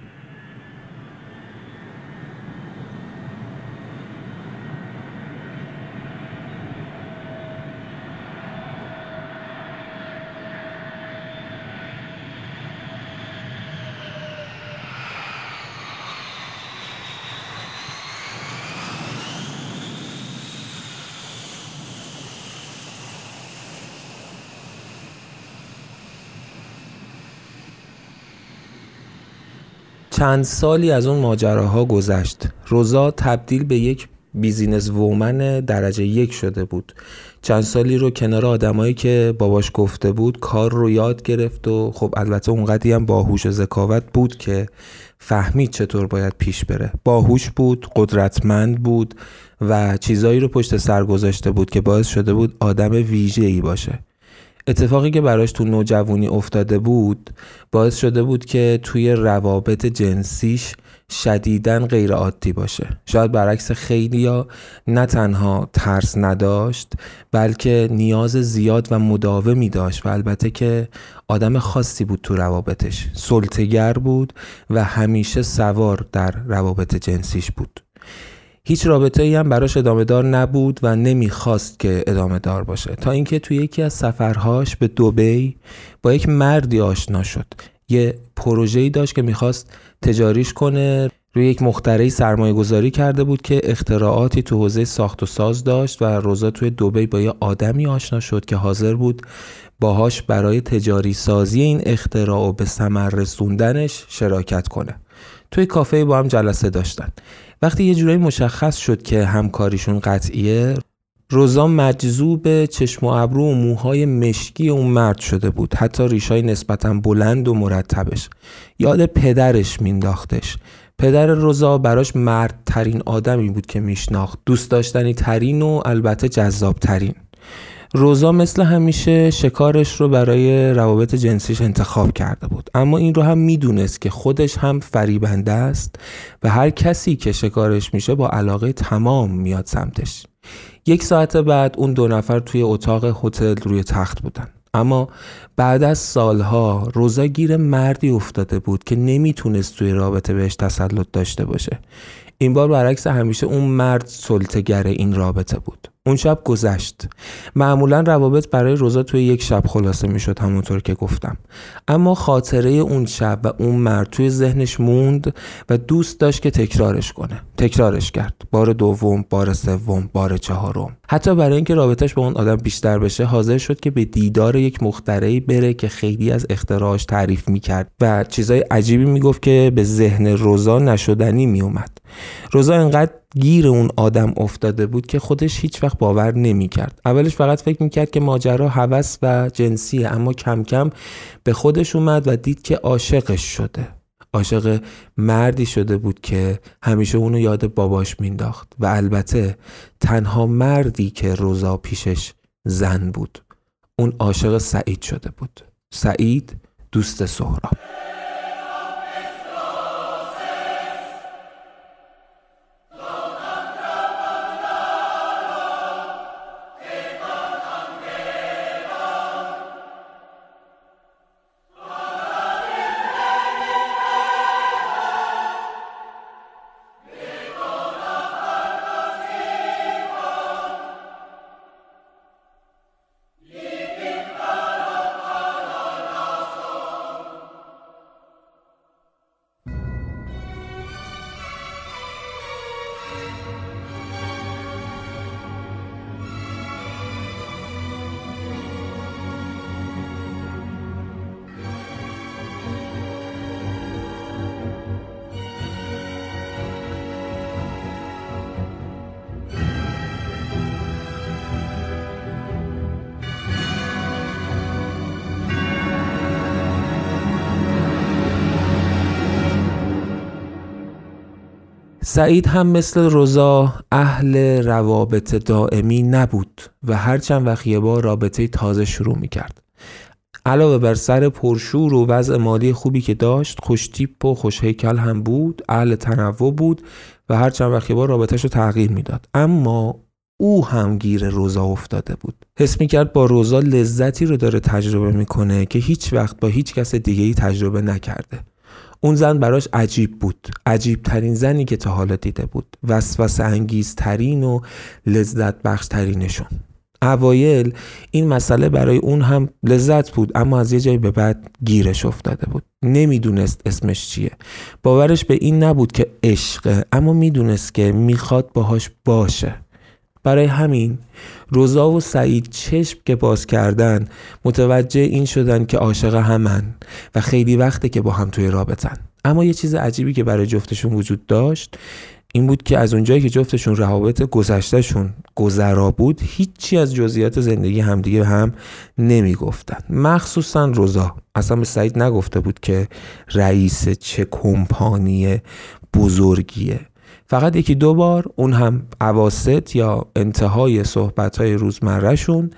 چند سالی از اون ماجراها گذشت. روزا تبدیل به یک businesswoman درجه یک شده بود. چند سالی رو کنار آدمایی که باباش گفته بود کار رو یاد گرفت و خب البته اونقدی هم باهوش و ذکاوت بود که فهمید چطور باید پیش بره. باهوش بود قدرتمند بود و چیزایی رو پشت سر گذاشته بود که باعث شده بود آدم ویژه ای باشه. اتفاقی که براش تو نوجوانی افتاده بود باعث شده بود که توی روابط جنسیش شدیدن غیر عادی باشه. شاید برعکس خیلیا نه تنها ترس نداشت بلکه نیاز زیاد و مداومی داشت و البته که آدم خاصی بود تو روابطش. سلطگر بود و همیشه سوار در روابط جنسیش بود. هیچ رابطه ای هم براش ادامه دار نبود و نمی‌خواست که ادامه دار باشه. تا اینکه توی یکی از سفرهاش به دوبی با یک مردی آشنا شد. یه ای داشت که می‌خواست تجاریش کنه. روی یک مخترعی سرمایه گذاری کرده بود که اختراعاتی تو حوزه ساخت و ساز داشت و روزا توی دوبی با یه آدمی آشنا شد که حاضر بود باهاش برای تجاری سازی این اختراع و به ثمر رسوندنش شراکت کنه. توی کافه با هم جلسه داشتن. وقتی یه جورایی مشخص شد که همکاریشون قطعیه روزا مجذوب چشم و ابرو و موهای مشکی اون مرد شده بود. حتی ریشای نسبتا بلند و مرتبش. یاد پدرش مینداختش پدر روزا براش مردترین آدمی بود که میشناخت. دوست داشتنی ترین و البته جذاب ترین روزا مثل همیشه شکارش رو برای روابط جنسیش انتخاب کرده بود. اما این رو هم می‌دونست که خودش هم فریبنده است و هر کسی که شکارش میشه با علاقه تمام میاد سمتش. یک ساعت بعد اون دو نفر توی اتاق هتل روی تخت بودن. اما بعد از سالها روزا گیر مردی افتاده بود که نمی‌تونست توی رابطه بهش تسلط داشته باشه. این بار برعکس همیشه اون مرد سلطگر این رابطه بود. اون شب گذشت. معمولا روابط برای روزا توی یک شب خلاصه می‌شد همونطور که گفتم. اما خاطره اون شب و اون مرد توی ذهنش موند و دوست داشت که تکرارش کنه. تکرارش کرد. بار دوم بار سوم بار چهارم. حتی برای اینکه رابطش با اون آدم بیشتر بشه حاضر شد که به دیدار یک مخترعی بره که خیلی از اختراعش تعریف می‌کرد و چیزای عجیبی می‌گفت که به ذهن روزا نشدنی میومد روزا انقدر گیر اون آدم افتاده بود که خودش هیچ وقت باور نمی‌کرد. اولش فقط فکر می‌کرد که ماجرا هوس و جنسیه اما کم کم به خودش اومد و دید که عاشقش شده. عاشق مردی شده بود که همیشه اونو یاد باباش مینداخت و البته تنها مردی که روزا پیشش زن بود. اون عاشق سعید شده بود. سعید دوست سهراب. سعید هم مثل روزا اهل روابط دائمی نبود و هر چند وقت یه بار رابطه تازه شروع می‌کرد. علاوه بر سر پرشور و وضع مالی خوبی که داشت خوشتیپ و خوشهیکل هم بود اهل تنوع بود و هر چند وقت یه بار رابطهش رو تغییر می‌داد. اما او هم گیر روزا افتاده بود. حس می‌کرد با روزا لذتی رو داره تجربه می‌کنه که هیچ وقت با هیچ کس دیگه ای تجربه نکرده. اون زن براش عجیب بود. عجیب ترین زنی که تا حالا دیده بود. وسوسه انگیز ترین و لذت بخش ترینشون اوایل این مسئله برای اون هم لذت بود اما از یه جایی به بعد گیرش افتاده بود. نمی‌دونست اسمش چیه. باورش به این نبود که عشقه اما می‌دونست که می‌خواد باهاش باشه. برای همین روزا و سعید چشم که باز کردن متوجه این شدن که عاشق همن و خیلی وقته که با هم توی رابطن. اما یه چیز عجیبی که برای جفتشون وجود داشت این بود که از اونجایی که جفتشون روابط گذشتهشون گذرا بود هیچی از جزئیات زندگی همدیگه به هم نمی‌گفتن. مخصوصا روزا. اصلا به سعید نگفته بود که رئیس چه کمپانی بزرگیه. فقط یکی دو بار اون هم عواست یا انتهای صحبت های روزمرهشون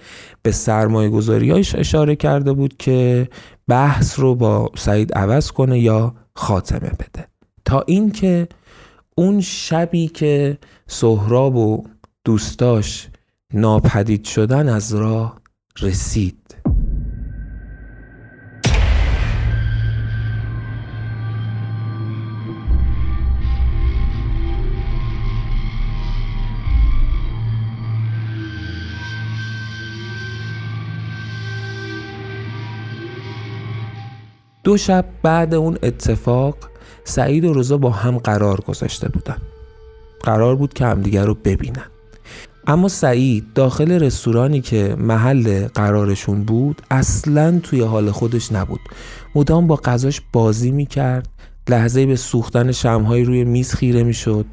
به سرمایه گذاریاش اشاره کرده بود که بحث رو با سعید عوض کنه یا خاتمه بده. تا اینکه اون شبی که سهراب و دوستاش ناپدید شدن از راه رسید. دو شب بعد اون اتفاق سعید و رضا با هم قرار گذاشته بودن. قرار بود که همدیگر رو ببینن. اما سعید داخل رستورانی که محل قرارشون بود اصلا توی حال خودش نبود. مدام با غذاش بازی می‌کرد لحظه به سوختن شمهای روی میز خیره می‌شد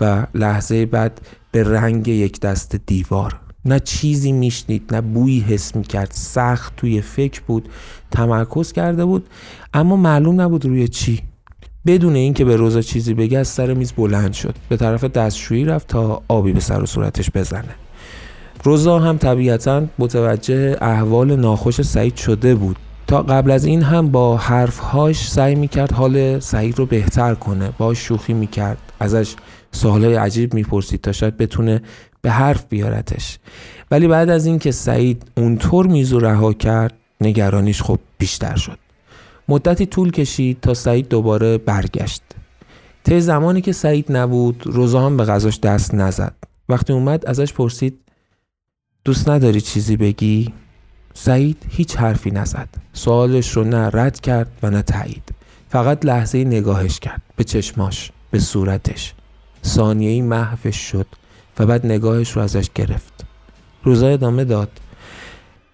و لحظه بعد به رنگ یک دست دیوار. نه چیزی میشنید نه بویی حس می‌کرد. سخت توی فکر بود. تمرکز کرده بود اما معلوم نبود روی چی. بدون اینکه به روزا چیزی بگه از سر میز بلند شد. به طرف دستشویی رفت تا آبی به سر و صورتش بزنه. روزا هم طبیعتا متوجه احوال ناخوش سعید شده بود. تا قبل از این هم با حرفهاش سعی می‌کرد حال سعید رو بهتر کنه. با شوخی می‌کرد. ازش سوالای عجیب می‌پرسید تا شاید بتونه به حرف بیارتش. ولی بعد از اینکه سعید اونطور میزو رها کرد نگرانیش خب بیشتر شد. مدتی طول کشید تا سعید دوباره برگشت. طی زمانی که سعید نبود روزا هم به غذاش دست نزد. وقتی اومد ازش پرسید دوست نداری چیزی بگی؟ سعید هیچ حرفی نزد. سوالش رو نه رد کرد و نه تایید. فقط لحظه نگاهش کرد به چشماش به صورتش. ثانیه ای محوش شد و بعد نگاهش رو ازش گرفت. روزا ادامه داد.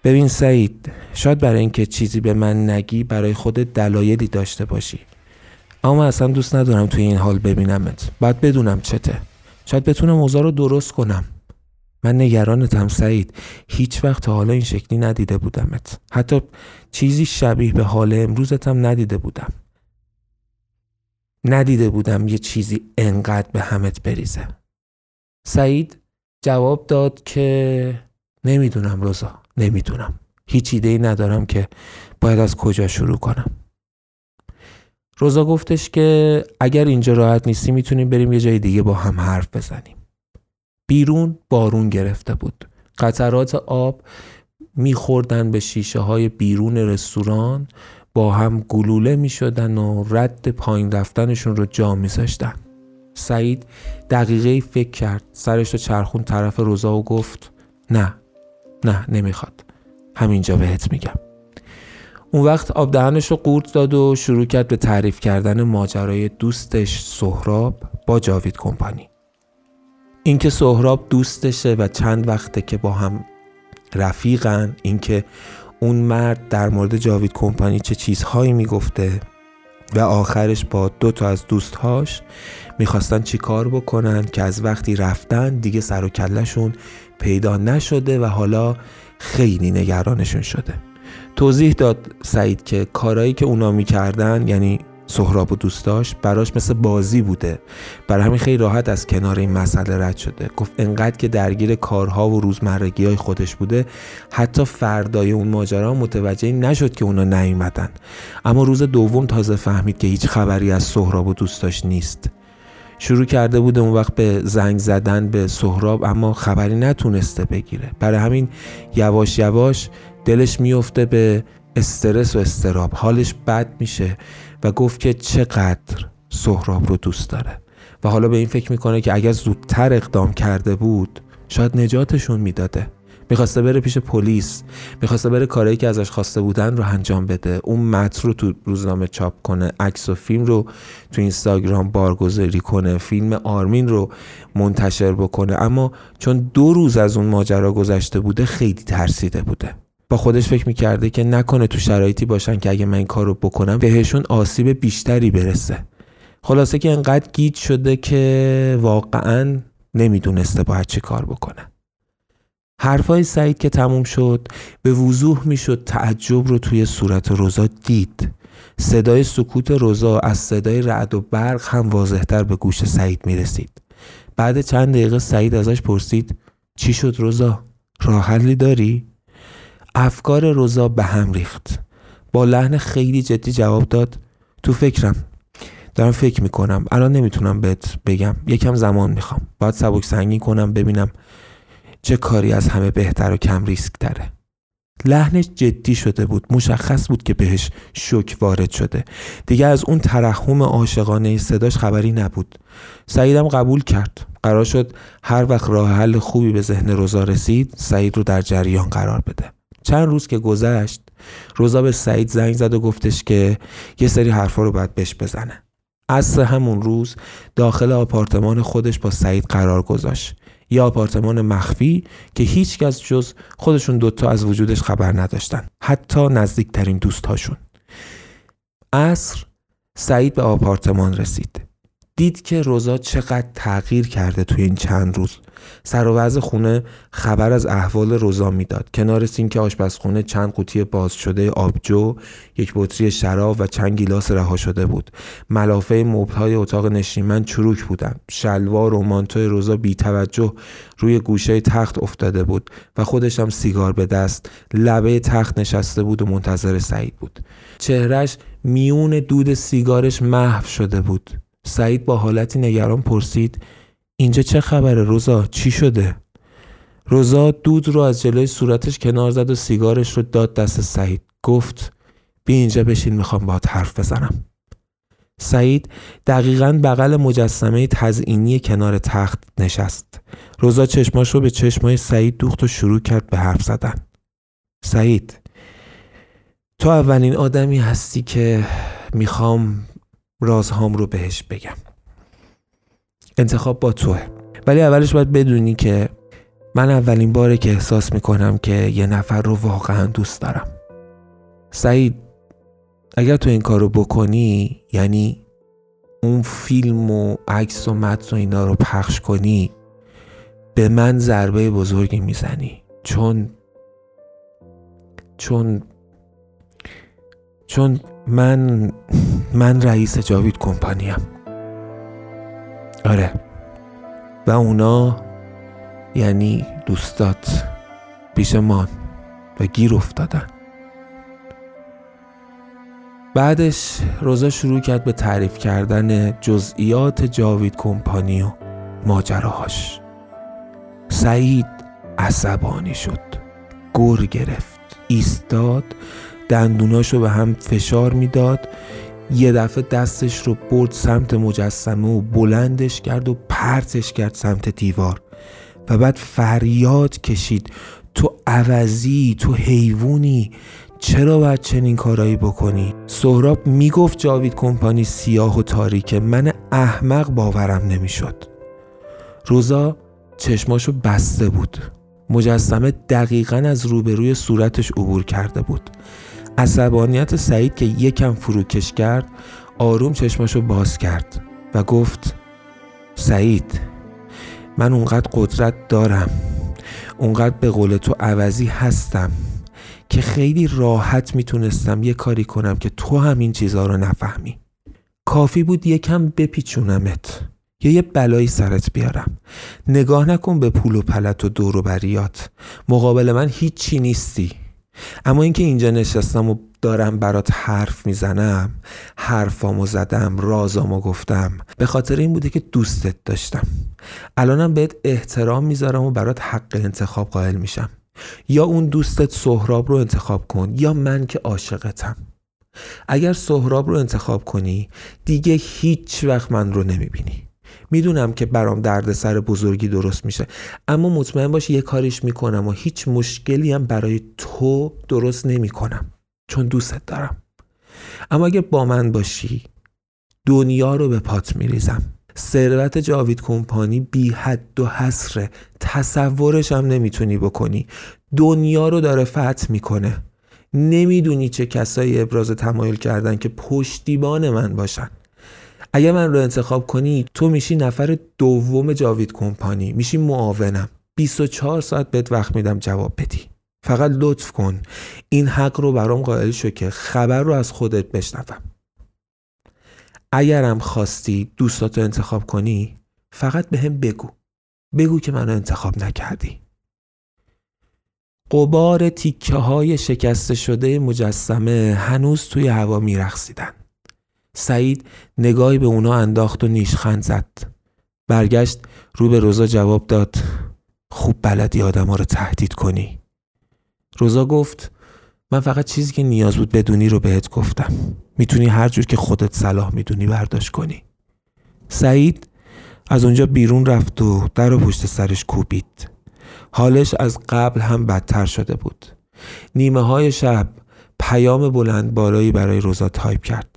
ببین سعید شاید برای اینکه چیزی به من نگی برای خود دلایلی داشته باشی. اما اصلا دوست ندارم توی این حال ببینمت. باید بدونم چته. شاید بتونم اوضاع رو درست کنم. من نگرانتم سعید. هیچ وقت تا حالا این شکلی ندیده بودمت. حتی چیزی شبیه به حال امروزتم ندیده بودم. ندیده بودم یه چیزی انقدر به همت بریزه. سعید جواب داد که نمی‌دونم روزا نمی‌دونم. هیچ ایده ای ندارم که باید از کجا شروع کنم. روزا گفتش که اگر اینجا راحت نیستی می‌تونیم بریم یه جای دیگه با هم حرف بزنیم. بیرون بارون گرفته بود. قطرات آب میخوردن به شیشه های بیرون رستوران با هم گلوله می‌شدن و رد پایین رفتنشون رو جا میذاشتن. سعید دقیقه فکر کرد سرش رو چرخون طرف روزا و گفت نه نه نمی‌خواد. همینجا بهت میگم. اون وقت آب دهنش رو قورت داد و شروع کرد به تعریف کردن ماجرای دوستش سهراب با جاوید کمپانی. اینکه سهراب دوستشه و چند وقته که با هم رفیقن اینکه اون مرد در مورد جاوید کمپانی چه چیزهایی می‌گفته و آخرش با دو تا از دوستهاش می‌خواستن چی کار بکنن که از وقتی رفتن دیگه سر و کلشون پیدا نشده و حالا خیلی نگرانشون شده. توضیح داد سعید که کارایی که اونا می‌کردن یعنی سهراب و دوستاش براش مثل بازی بوده. برای همین خیلی راحت از کنار این مسئله رد شده. گفت انقدر که درگیر کارها و روزمرگی های خودش بوده حتی فردای اون ماجرا متوجه نشد که اونا نیومدن. اما روز دوم تازه فهمید که هیچ خبری از سهراب و دوستاش نیست. شروع کرده بوده اون وقت به زنگ زدن به سهراب اما خبری نتونسته بگیره. برای همین یواش یواش دلش میفته به استرس و استراب. حالش بد میشه و گفت که چقدر سهراب رو دوست داره. و حالا به این فکر می‌کنه که اگر زودتر اقدام کرده بود شاید نجاتشون می‌داده. می‌خواسته بره پیش پلیس می‌خواسته بره کارهایی که ازش خواسته بودن رو انجام بده. اون متن رو تو روزنامه چاپ کنه عکس و فیلم رو تو اینستاگرام بارگذاری کنه فیلم آرمین رو منتشر بکنه. اما چون دو روز از اون ماجرا گذشته بوده خیلی ترسیده بوده. با خودش فکر می‌کرده که نکنه تو شرایطی باشن که اگه من این کار رو بکنم بهشون آسیب بیشتری برسه. خلاصه که انقدر گیج شده که واقعا نمی‌دونسته باید چه کار بکنه. حرفای سعید که تموم شد به وضوح می‌شد تعجب رو توی صورت روزا دید. صدای سکوت روزا از صدای رعد و برق هم واضحتر به گوش سعید می‌رسید. بعد چند دقیقه سعید ازش پرسید چی شد روزا؟ راه حلی داری؟ افکار روزا به هم ریخت. با لحن خیلی جدی جواب داد تو فکرم. دارم فکر می‌کنم. الان نمی‌تونم بهت بگم. یکم زمان می‌خوام. باید سبک سنگین کنم ببینم چه کاری از همه بهتر و کم ریسک تره لحنش جدی شده بود مشخص بود که بهش شک وارد شده. دیگه از اون ترحم عاشقانه صداش خبری نبود. سعیدم قبول کرد. قرار شد هر وقت راه حل خوبی به ذهن روزا رسید سعید رو در جریان قرار بده. چند روز که گذشت روزا به سعید زنگ زد و گفتش که یه سری حرفا رو باید بهش بزنه. از همون روز داخل آپارتمان خودش با سعید قرار گذاشت. یه آپارتمان مخفی که هیچ کس جز خودشون دوتا از وجودش خبر نداشتن. حتی نزدیکترین دوستهاشون عصر سعید به آپارتمان رسید. دید که روزا چقدر تغییر کرده توی این چند روز. سر و وضع خونه خبر از احوال روزا می‌داد. کنار سینک آشپزخونه چند قوطی باز شده آبجو یک بطری شراب و چند گیلاس رها شده بود. ملافه مبلهای اتاق نشیمن چروک بودند. شلوار و مانتوی روزا بی توجه روی گوشه تخت افتاده بود و خودش هم سیگار به دست لبه تخت نشسته بود و منتظر سعید بود. چهرش میون دود سیگارش محو شده بود. سعید با حالتی نگران پرسید اینجا چه خبره؟ روزا چی شده؟ روزا دود رو از جلوی صورتش کنار زد و سیگارش رو داد دست سعید. گفت بی اینجا بشین می‌خوام باهات حرف بزنم. سعید دقیقا بغل مجسمه تزئینی کنار تخت نشست. روزا چشماش رو به چشمای سعید دوخت و شروع کرد به حرف زدن. سعید تو اولین آدمی هستی که می‌خوام رازهام رو بهش بگم. انتخاب با توه. ولی اولش باید بدونی که من اولین باره که احساس می‌کنم که یه نفر رو واقعا دوست دارم. سعید اگر تو این کار رو بکنی یعنی اون فیلم و عکس و متن و اینا رو پخش کنی به من ضربه بزرگی می‌زنی. چون چون چون من من رئیس جاوید کمپانیم. آره. و اونا یعنی دوستات پیشمان و گیر افتادن. بعدش روزا شروع کرد به تعریف کردن جزئیات جاوید کمپانی و ماجراهاش. سعید عصبانی شد گر گرفت ایستاد دندوناشو به هم فشار می‌داد یه دفعه دستش رو برد سمت مجسمه و بلندش کرد و پرتش کرد سمت دیوار. و بعد فریاد کشید تو عوضی تو حیوونی چرا باید چنین کارایی بکنی؟ سهراب می‌گفت جاوید کمپانی سیاه و تاریکه من احمق باورم نمی‌شد. روزا چشماشو بسته بود. مجسمه دقیقا از روبروی صورتش عبور کرده بود. عصبانیت سعید که یکم فروکش کرد آروم چشماشو باز کرد و گفت سعید من اونقدر قدرت دارم اونقدر به قول تو عوضی هستم که خیلی راحت می‌تونستم یه کاری کنم که تو هم این چیزها رو نفهمی. کافی بود یکم بپیچونمت یا یه بلایی سرت بیارم. نگاه نکن به پول و پلت و دور و بریات. مقابل من هیچی نیستی. اما اینکه اینجا نشستم و دارم برات حرف می‌زنم حرفامو زدم رازامو گفتم به خاطر این بوده که دوستت داشتم. الانم بهت احترام می‌ذارم و برات حق انتخاب قائل میشم. یا اون دوستت سهراب رو انتخاب کن یا من که عاشقتم. اگر سهراب رو انتخاب کنی دیگه هیچ وقت من رو نمی‌بینی. می‌دونم که برام دردسر بزرگی درست میشه اما مطمئن باش یه کاریش می‌کنم و هیچ مشکلی هم برای تو درست نمی‌کنم چون دوستت دارم. اما اگه با من باشی دنیا رو به پات میریزم. ثروت جاوید کمپانی بی حد و حسره تصورش هم نمی‌تونی بکنی. دنیا رو داره فتح می‌کنه. نمی‌دونی چه کسایی ابراز تمایل کردن که پشتیبان من باشن. اگه من رو انتخاب کنی تو میشی نفر دوم جاوید کمپانی میشی معاونم. 24 ساعت بهت وقت میدم جواب بدی. فقط لطف کن. این حق رو برام قائل شو که خبر رو از خودت بشنوم. اگرم خواستی دوستاتو انتخاب کنی فقط به هم بگو. بگو که منو انتخاب نکردی. قبار تیکه های شکسته شده مجسمه هنوز توی هوا میرخصیدن سعید نگاهی به اونا انداخت و نیشخند زد. برگشت رو به روزا جواب داد. خوب بلدی آدم ها رو تهدید کنی. روزا گفت من فقط چیزی که نیاز بود بدونی رو بهت گفتم. می‌تونی هر جور که خودت صلاح می‌دونی برداشت کنی. سعید از اونجا بیرون رفت و در و پشت سرش کوبید. حالش از قبل هم بدتر شده بود. نیمه های شب پیام بلند بالایی برای روزا تایپ کرد.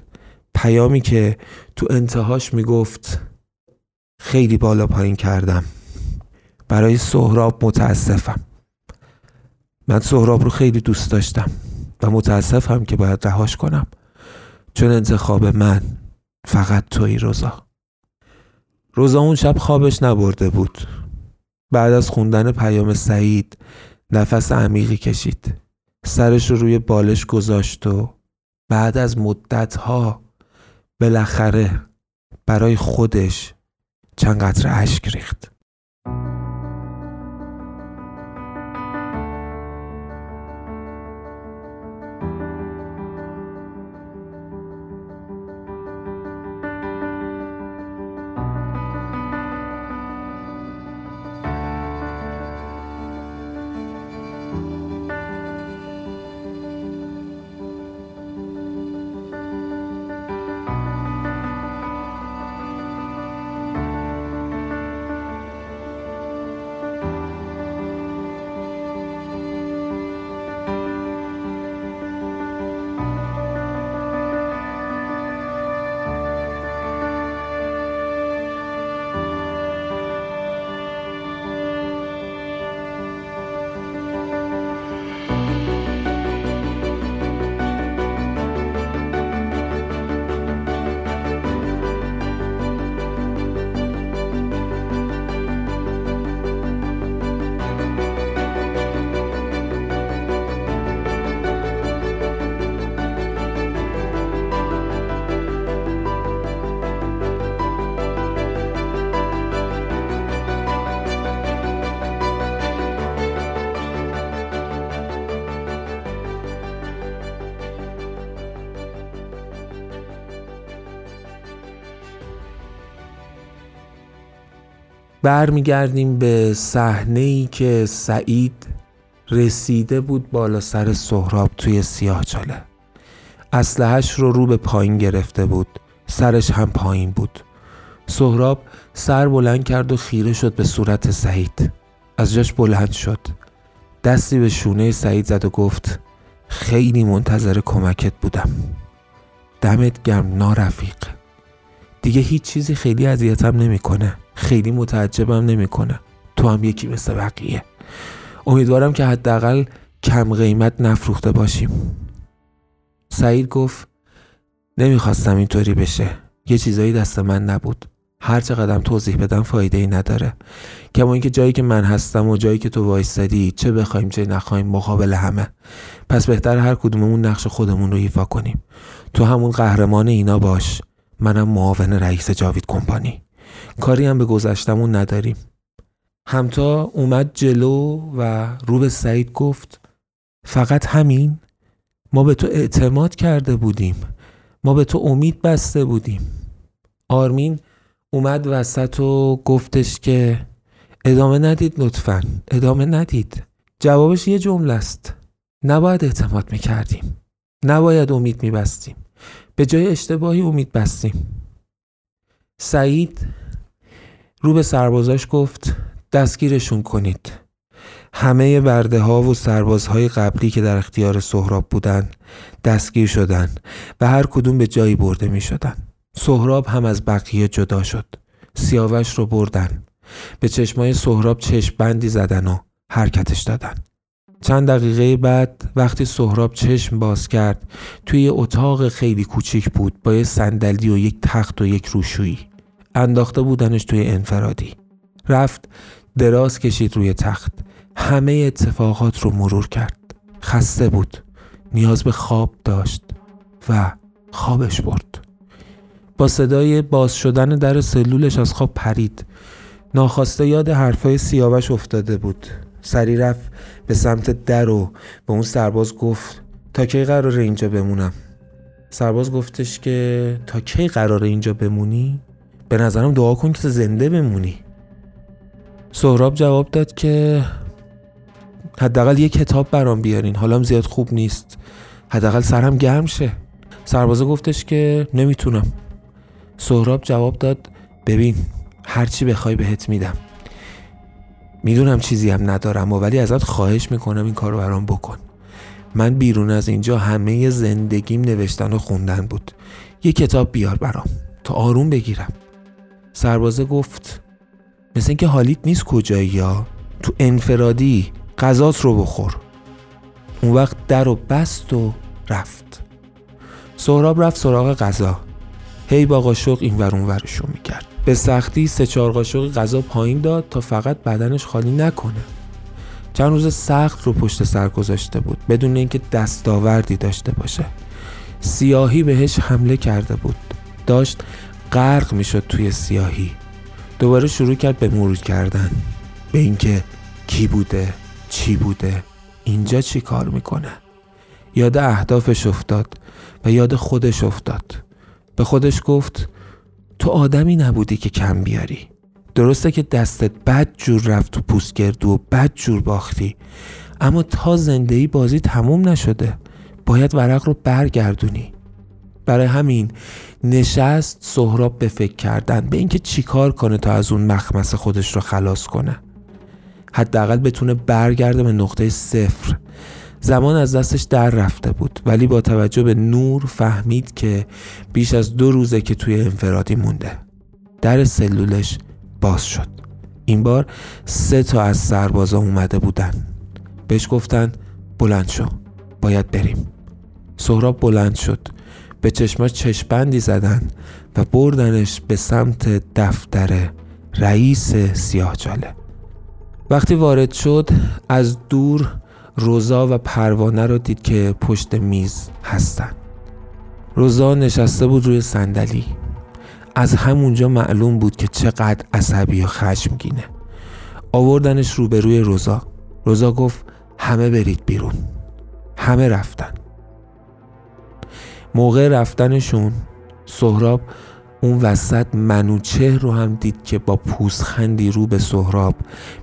پیامی که تو انتهاش می‌گفت خیلی بالا پایین کردم. برای سهراب متاسفم. من سهراب رو خیلی دوست داشتم و متاسفم که باید رهاش کنم. چون انتخاب من فقط توی روزا. روزا اون شب خوابش نبرده بود. بعد از خوندن پیام سعید نفس عمیقی کشید. سرش رو روی بالش گذاشت و بعد از مدت ها بالاخره برای خودش چند قطره اشک ریخت. برمیگردیم به صحنه ای که سعید رسیده بود بالا سر سهراب توی سیاه چاله اسلحهش رو رو به پایین گرفته بود. سرش هم پایین بود. سهراب سر بلند کرد و خیره شد به صورت سعید. از جاش بلند شد. دستی به شونه سعید زد و گفت خیلی منتظر کمکت بودم. دمت گرم نارفیق. دیگه هیچ چیزی خیلی اذیتم نمی‌کنه. خیلی متعجبم نمی‌کنه. تو هم یکی مثل بقیه. امیدوارم که حداقل کم قیمت نفروخته باشیم. سعید گفت نمی‌خواستم اینطوری بشه. یه چیزایی دست من نبود. هر چقدر توضیح بدم فایده ای نداره. کما اینکه جایی که من هستم و جایی که تو وایستدی چه بخوایم چه نخوایم مقابل همه. پس بهتر هر کدوممون نقش خودمون رو ایفا کنیم. تو همون قهرمان اینا باش. منم معاون رئیس جاوید کمپانی. کاری هم به گذشتمون نداریم. همتا اومد جلو و رو به سعید گفت فقط همین ما به تو اعتماد کرده بودیم ما به تو امید بسته بودیم. آرمین اومد وسط و گفتش که ادامه ندید لطفا ادامه ندید. جوابش یه جمله است نباید اعتماد می‌کردیم نباید امید میبستیم. به جای اشتباهی امید بستیم. سعید رو به سربازاش گفت دستگیرشون کنید. همه برده ها و سربازهای قبلی که در اختیار سهراب بودند دستگیر شدند و هر کدوم به جایی برده می شدن. سهراب هم از بقیه جدا شد. سیاوش رو بردن. به چشمای سهراب چشم بندی زدن و حرکتش دادن. چند دقیقه بعد وقتی سهراب چشم باز کرد توی اتاق خیلی کوچیک بود با یه صندلی و یک تخت و یک روشویی. انداخته بودنش توی انفرادی. رفت دراز کشید روی تخت. همه اتفاقات رو مرور کرد. خسته بود. نیاز به خواب داشت و خوابش برد. با صدای باز شدن در سلولش از خواب پرید. ناخواسته یاد حرفای سیاوش افتاده بود. سری رفت به سمت در و به اون سرباز گفت تا کی قراره اینجا بمونم؟ سرباز گفتش که تا کی قراره اینجا بمونی؟ به نظرم دعا کن که زنده بمونی. سهراب جواب داد که حداقل یه کتاب برام بیارین حالم زیاد خوب نیست. حداقل سرم گرم شه. سربازه گفتش که نمی‌تونم. سهراب جواب داد ببین هرچی بخوای بهت میدم. می‌دونم چیزی هم ندارم و ولی ازت خواهش می‌کنم این کار رو برام بکن. من بیرون از اینجا همه زندگیم نوشتن و خوندن بود. یه کتاب بیار برام تا آروم بگیرم. سربازه گفت مثل اینکه حالیت نیست کجایی یا؟ تو انفرادی غذات رو بخور. اون وقت در رو بست و رفت. سهراب رفت سراغ غذا. هی با قاشق این ور اون می‌کرد. به سختی سه چهار قاشق غذا پایین داد تا فقط بدنش خالی نکنه. چند روز سخت رو پشت سر گذاشته بود بدون اینکه دستاوردی داشته باشه. سیاهی بهش حمله کرده بود. داشت غرق می‌شد توی سیاهی. دوباره شروع کرد به مرور کردن. به اینکه کی بوده چی بوده اینجا چی کار می‌کنه. یاد اهدافش افتاد و یاد خودش افتاد. به خودش گفت تو آدمی نبودی که کم بیاری. درسته که دستت بد جور رفت تو پوست و بد جور باختی. اما تا زندگی بازی تموم نشده باید ورق رو برگردونی. برای همین نشست سهراب به فکر کردن به اینکه چیکار کنه تا از اون مخمس خودش رو خلاص کنه. حداقل بتونه برگرده به نقطه صفر. زمان از دستش در رفته بود. ولی با توجه به نور فهمید که بیش از دو روزه که توی انفرادی مونده. در سلولش باز شد. این بار سه تا از سربازا اومده بودن. بهش گفتن بلند شو باید بریم. سهراب بلند شد. به چشماش چشپندی زدن و بردنش به سمت دفتر رئیس سیاهچاله. وقتی وارد شد از دور روزا و پروانه رو دید که پشت میز هستن. روزا نشسته بود روی صندلی. از همونجا معلوم بود که چقدر عصبی و خشمگینه. آوردنش روبروی روزا. روزا گفت همه برید بیرون. همه رفتن. موقع رفتنشون سهراب اون وسط منوچه رو هم دید که با پوزخندی رو به سهراب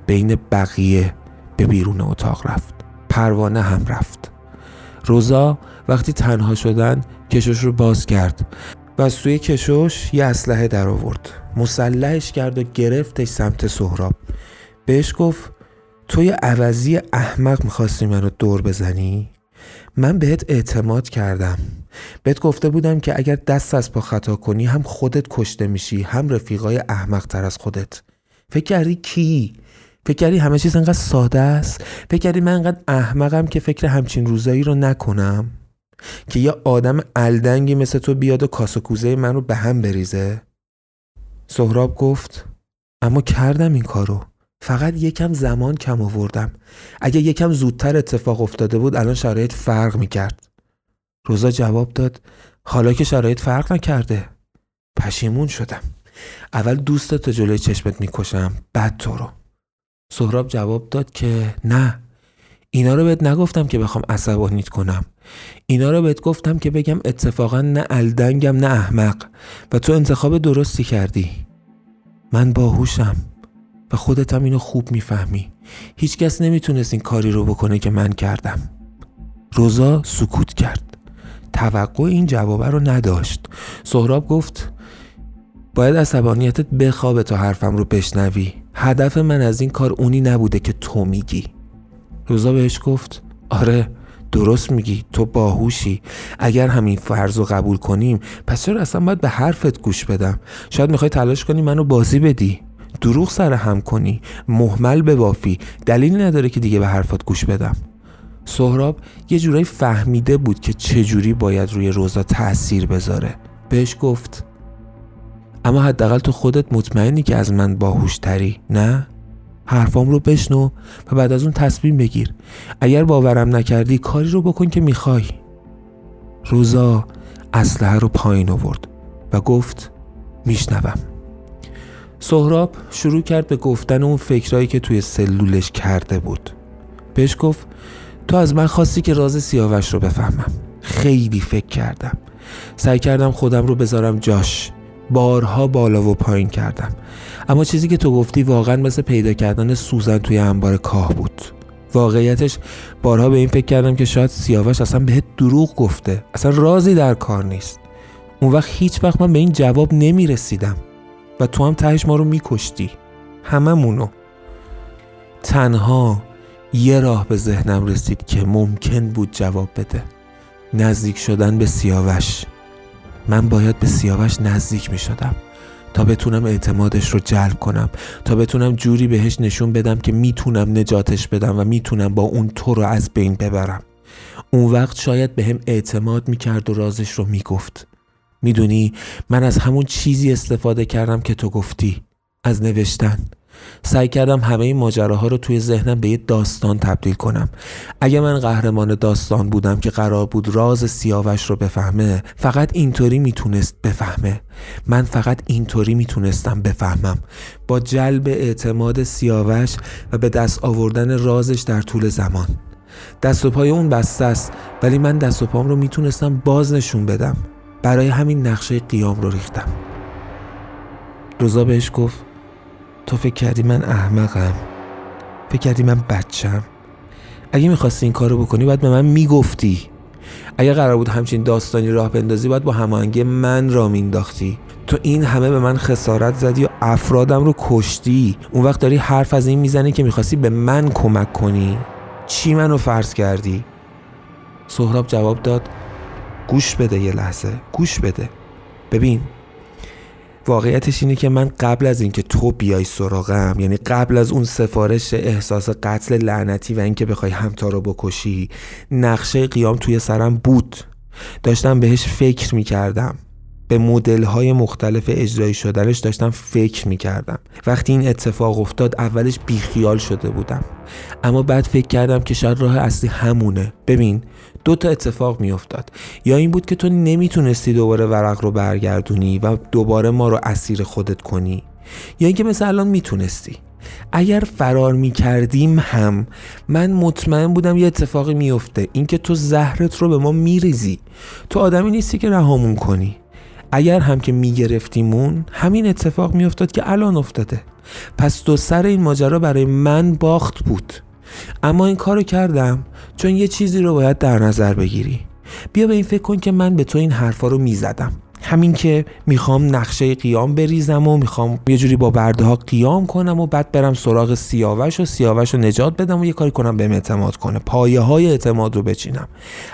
بین بقیه به بیرون اتاق رفت. پروانه هم رفت. روزا وقتی تنها شدن کشش رو باز کرد و از توی کشش یه اسلحه در آورد. مسلحش کرد و گرفتش سمت سهراب. بهش گفت توی عوضی احمق می‌خواستی منو دور بزنی؟ من بهت اعتماد کردم. بهت گفته بودم که اگر دست از پا خطا کنی هم خودت کشته میشی هم رفیقای احمق تر از خودت. فکر کردی کی؟ فکر کردی همه چیز انقدر ساده است؟ فکر کردی من انقدر احمقم که فکر همچین روزایی رو نکنم؟ که یه آدم الدنگی مثل تو بیاد و کاس و کوزه من رو به هم بریزه؟ سهراب گفت اما کردم این کارو فقط یکم زمان کم آوردم اگه یکم زودتر اتفاق افتاده بود الان شرایط فرق می‌کرد روزا جواب داد حالا که شرایط فرق نکرده پشیمون شدم اول دوستت جلوی چشمت می‌کشم بعد تو رو سهراب جواب داد که نه. اینا رو بهت نگفتم که بخوام عصبانیت کنم. اینا رو بهت گفتم که بگم اتفاقا نه الدنگم نه احمق و تو انتخاب درستی کردی. من باهوشم و خودت هم اینو خوب می‌فهمی. هیچکس نمی‌تونست این کاری رو بکنه که من کردم. روزا سکوت کرد. توقع این جوابه رو نداشت. سهراب گفت باید عصبانیتت بخوابه تا حرفم رو بشنوی. هدف من از این کار اونی نبوده که تو میگی. روزا بهش گفت آره درست میگی تو باهوشی. اگر همین فرض رو قبول کنیم پس چرا اصلا باید به حرفت گوش بدم؟ شاید می‌خوای تلاش کنی منو بازی بدی. دروغ سر هم کنی. محمل بافی دلیلی نداره که دیگه به حرفات گوش بدم. سهراب یه جورایی فهمیده بود که چجوری باید روی روزا تاثیر بذاره. بهش گفت اما حداقل تو خودت مطمئنی که از من باهوشتری نه؟ حرفام رو بشنو و بعد از اون تصمیم بگیر. اگر باورم نکردی کاری رو بکن که می‌خوای. روزا اسلحه رو پایین آورد و گفت میشنوم. سهراب شروع کرد به گفتن اون فکرایی که توی سلولش کرده بود. بهش گفت تو از من خواستی که راز سیاوش رو بفهمم. خیلی فکر کردم. سعی کردم خودم رو بذارم جاش. بارها بالا و پایین کردم. اما چیزی که تو گفتی واقعا مثل پیدا کردن سوزن توی انبار کاه بود. واقعیتش بارها به این فکر کردم که شاید سیاوش اصلا بهت دروغ گفته. اصلا رازی در کار نیست. اون وقت هیچ وقت من به این جواب نمی رسیدم و تو هم تهش ما رو میکشتی. هممونو. تنها یه راه به ذهنم رسید که ممکن بود جواب بده. نزدیک شدن به سیاوش. من باید به سیاوش نزدیک می شدم تا بتونم اعتمادش رو جلب کنم تا بتونم جوری بهش نشون بدم که می‌تونم نجاتش بدم و می‌تونم با اون تو رو از بین ببرم. اون وقت شاید به هم اعتماد می‌کرد و رازش رو می‌گفت. می‌دونی من از همون چیزی استفاده کردم که تو گفتی. از نوشتن. سعی کردم همه این ماجراها رو توی ذهنم به یه داستان تبدیل کنم. اگه من قهرمان داستان بودم که قرار بود راز سیاوش رو بفهمه فقط اینطوری می‌تونست بفهمه. من فقط اینطوری می‌تونستم بفهمم. با جلب اعتماد سیاوش و به دست آوردن رازش در طول زمان. دست و پای اون بسته است ولی من دست و پام رو می‌تونستم باز نشون بدم. برای همین نقشه قیام رو ریختم. روزا بهش گفت تو فکر کردی من احمقم؟ فکر کردی من بچم؟ اگه می‌خواستی این کارو بکنی باید به من می‌گفتی. اگه قرار بود همچین داستانی راه بندازی باید با هماهنگی من را مینداختی تو این همه به من خسارت زدی و افرادم رو کشتی. اون وقت داری حرف از این می‌زنی که می‌خواستی به من کمک کنی. چی منو فرض کردی؟ سهراب جواب داد گوش بده یه لحظه گوش بده. ببین واقعیتش اینه که من قبل از اینکه تو بیای سراغم یعنی قبل از اون سفارش احساس قتل لعنتی و اینکه بخوای همتا رو بکشی نقشه قیام توی سرم بود. داشتم بهش فکر می‌کردم. به مدل های مختلف اجرایی شدنش داشتم فکر می‌کردم. وقتی این اتفاق افتاد اولش بیخیال شده بودم. اما بعد فکر کردم که شاید راه اصلی همونه. ببین دو تا اتفاق میافتاد. یا این بود که تو نمی‌تونستی دوباره ورق رو برگردونی و دوباره ما رو اسیر خودت کنی. یا اینکه مثل الان می‌تونستی. اگر فرار می‌کردیم هم من مطمئن بودم یه اتفاقی میفته اینکه تو زهرت رو به ما میریزی. تو آدمی نیستی که رهامون کنی. اگر هم که میگرفتیمون همین اتفاق میافتاد که الان افتاده. پس دو سر این ماجرا برای من باخت بود. اما این کارو کردم چون یه چیزی رو باید در نظر بگیری. بیا به این فکر کن که من به تو این حرفا رو می‌زدم. همین که می‌خوام نقشه قیام بریزم و می‌خوام یه جوری با برده ها قیام کنم و بعد برم سراغ سیاوش و سیاوش رو نجات بدم و یه کاری کنم بهم اعتماد کنه. پایه های اعتماد رو بچینم.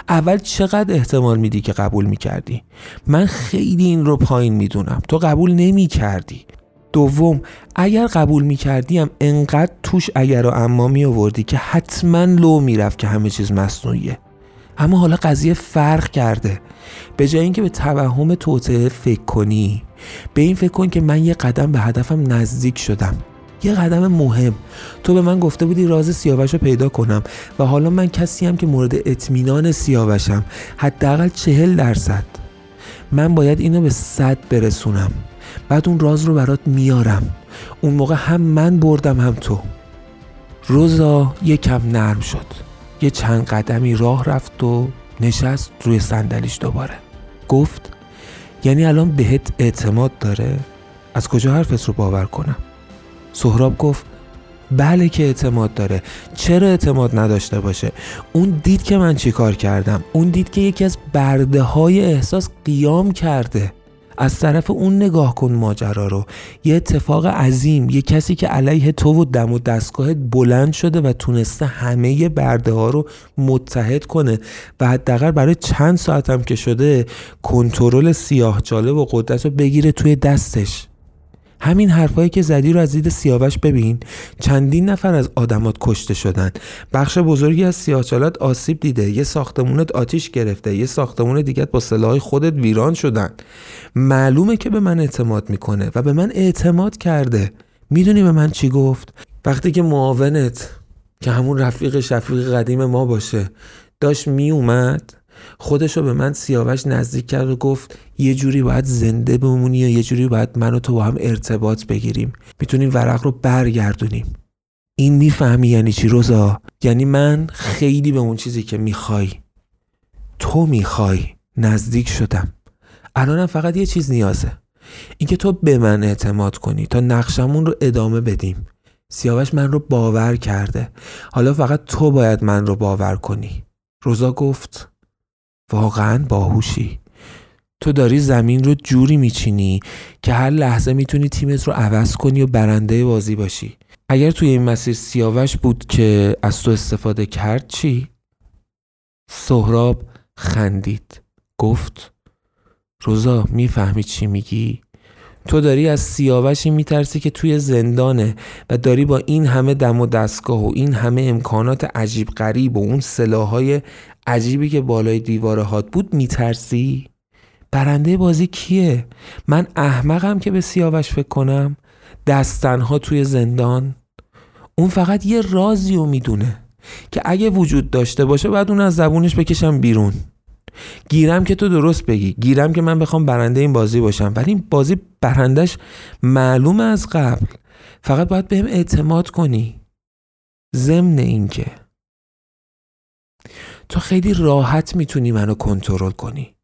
اول چقدر احتمال میدی که قبول می‌کردی؟ من خیلی این رو پایین می‌دونم. تو قبول نمی‌کردی. دوم اگر قبول می‌کردیم انقدر توش اگر و اما می آوردی که حتما لو می‌رفت که همه چیز مصنوعیه. اما حالا قضیه فرق کرده. به جای اینکه به توهم توطعه فکر کنی به این فکر کن که من یه قدم به هدفم نزدیک شدم. یه قدم مهم. تو به من گفته بودی راز سیاوش رو پیدا کنم و حالا من کسی هم که مورد اطمینان سیاوشم حداقل چهل درصد. من باید اینو به صد برسونم. بعد اون راز رو برات میارم. اون موقع هم من بردم هم تو. روزا یکم نرم شد. یه چند قدمی راه رفت و نشست روی صندلیش دوباره. گفت یعنی الان بهت اعتماد داره؟ از کجا حرفت رو باور کنم؟ سهراب گفت بله که اعتماد داره. چرا اعتماد نداشته باشه؟ اون دید که من چی کار کردم. اون دید که یکی از برده های احساس قیام کرده. از طرف اون نگاه کن ماجرا رو. یه اتفاق عظیم یه کسی که علیه تو و دم و دستگاهت بلند شده و تونسته همه برده ها رو متحد کنه و حداقل برای چند ساعت هم که شده کنترل سیاه جالب و قدرت رو بگیره توی دستش. همین حرفایی که زدی رو از دید سیاوش ببین. چندین نفر از آدمات کشته شدن. بخش بزرگی از سیاهچالات آسیب دیده. یه ساختمونت آتیش گرفته. یه ساختمون دیگه با سلاح خودت ویران شدن. معلومه که به من اعتماد می‌کنه و به من اعتماد کرده. می‌دونی به من چی گفت؟ وقتی که معاونت که همون رفیق شفیق قدیم ما باشه داشت میومد خودشو به من سیاوش نزدیک کرد و گفت یه جوری باید زنده بمونی یا یه جوری باید من و تو با هم ارتباط بگیریم. می‌تونیم ورق رو برگردونیم. این می‌فهمی یعنی چی روزا؟ یعنی من خیلی به اون چیزی که می‌خوای تو می‌خوای نزدیک شدم. الانم فقط یه چیز نیازه. اینکه تو به من اعتماد کنی تا نقشمون رو ادامه بدیم. سیاوش من رو باور کرده. حالا فقط تو باید من رو باور کنی. روزا گفت واقعا باهوشی تو داری زمین رو جوری میچینی که هر لحظه می‌تونی تیمت رو عوض کنی و برنده بازی باشی اگر توی این مسیر سیاوش بود که از تو استفاده کرد چی؟ سهراب خندید گفت روزا می‌فهمی چی میگی؟ تو داری از سیاوشی میترسی که توی زندانه و داری با این همه دم و دستگاه و این همه امکانات عجیب غریب و اون سلاحهای عجیبی که بالای دیواره هات بود میترسی؟ برنده بازی کیه؟ من احمقم که به سیاوش فکر کنم دستنها توی زندان. اون فقط یه رازی رو می‌دونه که اگه وجود داشته باشه بعد اون از زبونش بکشم بیرون. گیرم که تو درست بگی. گیرم که من بخوام برنده این بازی باشم. ولی این بازی برندش معلوم از قبل. فقط باید بهم اعتماد کنی. ضمن اینکه تو خیلی راحت می‌تونی منو کنترل کنی.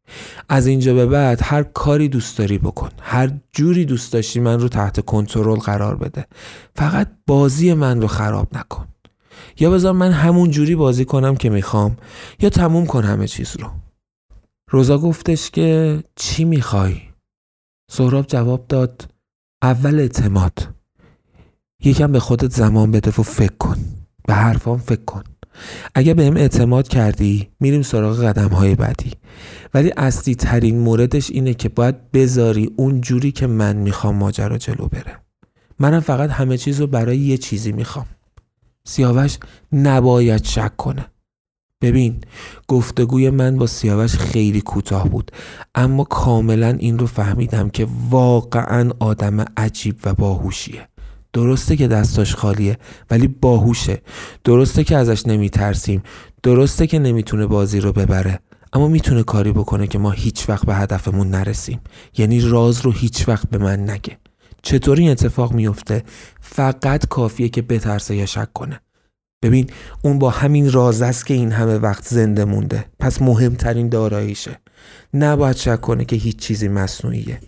از اینجا به بعد هر کاری دوست داری بکن. هر جوری دوست داشتی من رو تحت کنترل قرار بده. فقط بازی من رو خراب نکن. یا بذار من همون جوری بازی کنم که می‌خوام یا تموم کن همه چیز رو. روزا گفتش که چی می‌خوای؟ سهراب جواب داد اول اعتماد. یکم به خودت زمان بده و فکر کن. به حرفام فکر کن. اگه بهم اعتماد کردی میریم سراغ قدم های بعدی. ولی اصلی ترین موردش اینه که باید بذاری اون جوری که من می‌خوام ماجرا جلو بره. منم فقط همه چیز رو برای یه چیزی می‌خوام. سیاوش نباید شک کنه. ببین گفتگوی من با سیاوش خیلی کوتاه بود اما کاملا این رو فهمیدم که واقعا آدم عجیب و باهوشیه. درسته که دستاش خالیه ولی باهوشه. درسته که ازش نمیترسیم. درسته که نمی‌تونه بازی رو ببره. اما می‌تونه کاری بکنه که ما هیچ وقت به هدفمون نرسیم. یعنی راز رو هیچ وقت به من نگه. چطور این اتفاق میفته؟ فقط کافیه که بترسه یا شک کنه. ببین اون با همین راز است که این همه وقت زنده مونده. پس مهمترین داراییشه. نباید شک کنه که هیچ چیزی مصنوعیه.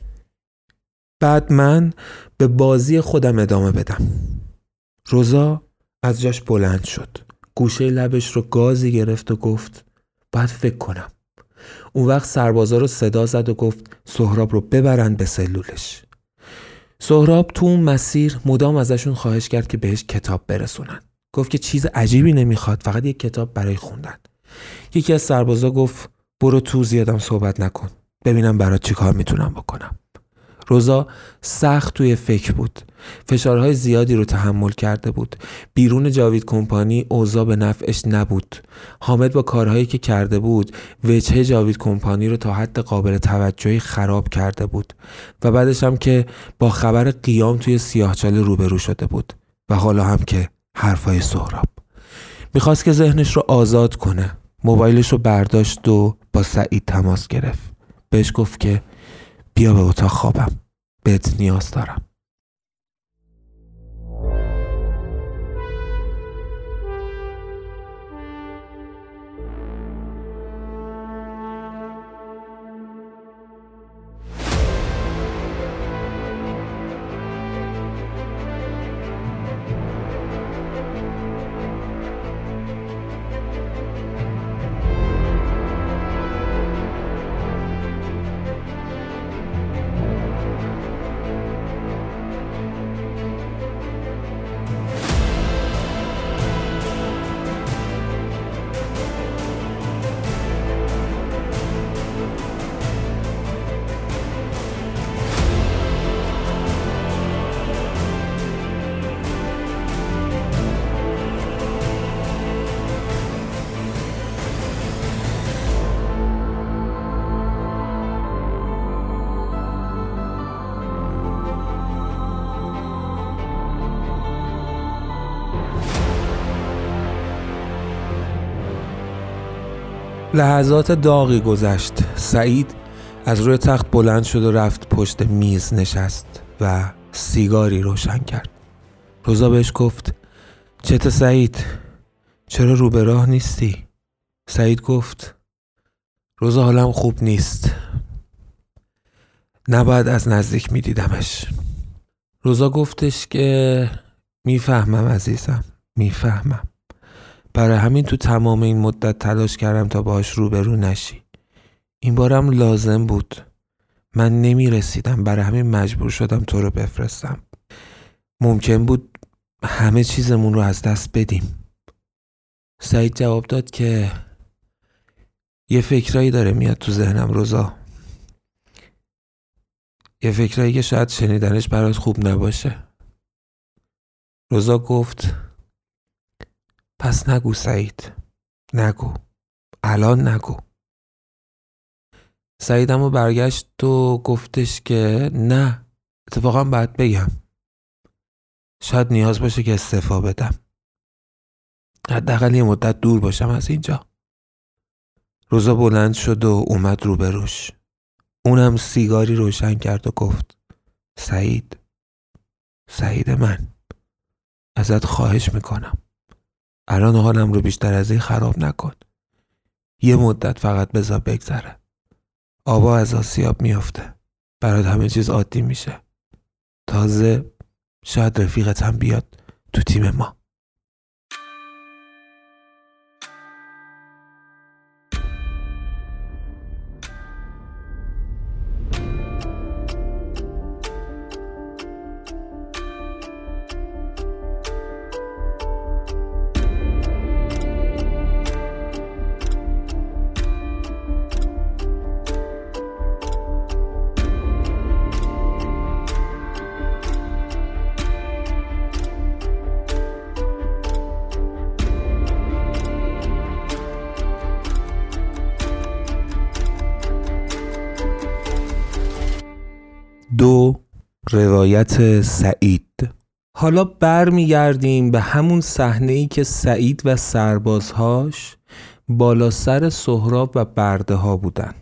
بعد من به بازی خودم ادامه بدم. روزا از جاش بلند شد. گوشه لبش رو گازی گرفت و گفت باید فکر کنم. اون وقت سربازا رو صدا زد و گفت سهراب رو ببرند به سلولش. سهراب تو اون مسیر مدام ازشون خواهش کرد که بهش کتاب برسونن. گفت که چیز عجیبی نمی‌خواد فقط یک کتاب برای خوندن. یکی از سربازا گفت برو تو زیادم صحبت نکن. ببینم برات چی کار می‌تونم بکنم. روزا سخت توی فکر بود. فشارهای زیادی رو تحمل کرده بود. بیرون جاوید کمپانی اوضاع به نفعش نبود. حامد با کارهایی که کرده بود وجهه جاوید کمپانی رو تا حد قابل توجهی خراب کرده بود. و بعدش هم که با خبر قیام توی سیاهچاله روبرو شده بود. و حالا هم که حرفای سهراب. می‌خواست که ذهنش رو آزاد کنه. موبایلش رو برداشت و با سعید تماس گرفت. بهش گفت که بیا به اتاق خوابم. بهت نیاز دارم. لحظات داغی گذشت. سعید از روی تخت بلند شد و رفت پشت میز نشست و سیگاری روشن کرد. روزا بهش گفت چت سعید چرا رو به راه نیستی؟ سعید گفت روزا حالم خوب نیست. نباید از نزدیک میدیدمش. روزا گفتش که می‌فهمم عزیزم می‌فهمم. برای همین تو تمام این مدت تلاش کردم تا باهاش روبرو نشی. این بارم لازم بود. من نمی رسیدم برای همین مجبور شدم تو رو بفرستم. ممکن بود همه چیزمون رو از دست بدیم. سعید جواب داد که یه فکرایی داره میاد تو ذهنم روزا. یه فکرایی که شاید شنیدنش برات خوب نباشه. روزا گفت پس نگو سعید. نگو. الان نگو. سعید اما برگشت و گفتش که نه اتفاقا باید بگم. شاید نیاز باشه که استعفا بدم. حداقل یه مدت دور باشم از اینجا. روزا بلند شد و اومد روبروش اونم سیگاری روشن کرد و گفت سعید سعید من ازت خواهش می‌کنم. الان حالم رو بیشتر از این خراب نکن. یه مدت فقط بذار بگذره. آبا از آسیاب میافته. برات همه چیز عادی میشه. تازه شاید رفیقت هم بیاد تو تیم ما. روایت سعید. حالا برمیگردیم به همون صحنه ای که سعید و سربازهاش بالا سر سهراب و برده ها بودن.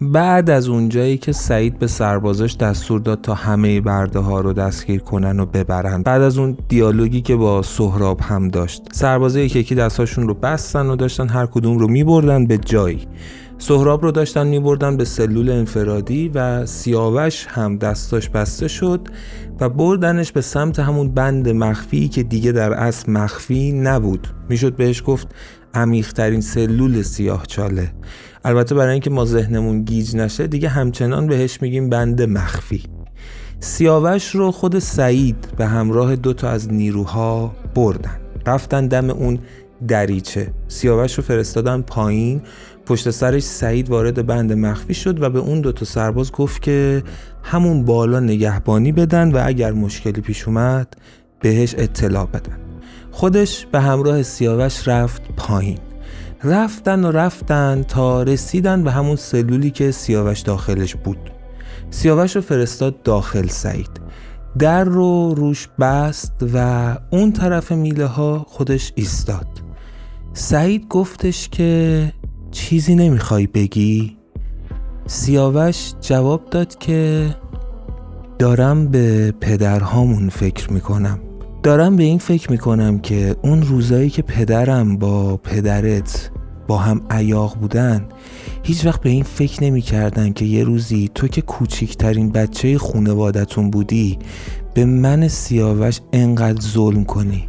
بعد از اونجایی که سعید به سربازاش دستور داد تا همه برده ها رو دستگیر کنن و ببرن. بعد از اون دیالوگی که با سهراب هم داشت. سربازا یکی یکی رو بستن و داشتن هر کدوم رو میبردن به جایی. سهراب رو داشتن میبردن به سلول انفرادی و سیاوش هم دستاش بسته شد و بردنش به سمت همون بند مخفی که دیگه در اصل مخفی نبود. می‌شد بهش گفت عمیقترین سلول سیاه چاله. البته برای اینکه ما ذهنمون گیج نشه دیگه همچنان بهش میگیم بند مخفی. سیاوش رو خود سعید به همراه دو تا از نیروها بردن. رفتن دم اون دریچه. سیاوش رو فرستادن پایین پشت سرش سعید وارد بند مخفی شد و به اون دوتا سرباز گفت که همون بالا نگهبانی بدن و اگر مشکلی پیش اومد بهش اطلاع بدن. خودش به همراه سیاوش رفت پایین. رفتن و رفتن تا رسیدن به همون سلولی که سیاوش داخلش بود. سیاوش رو فرستاد داخل سعید. در رو روش بست و اون طرف میله ها خودش ایستاد. سعید گفتش که چیزی نمی‌خوای بگی؟ سیاوش جواب داد که دارم به پدرهامون فکر می‌کنم. دارم به این فکر می‌کنم که اون روزایی که پدرم با پدرت با هم عیاق بودن هیچ وقت به این فکر نمی‌کردن که یه روزی تو که کوچیکترین بچه خونوادتون بودی به من سیاوش انقدر ظلم کنی.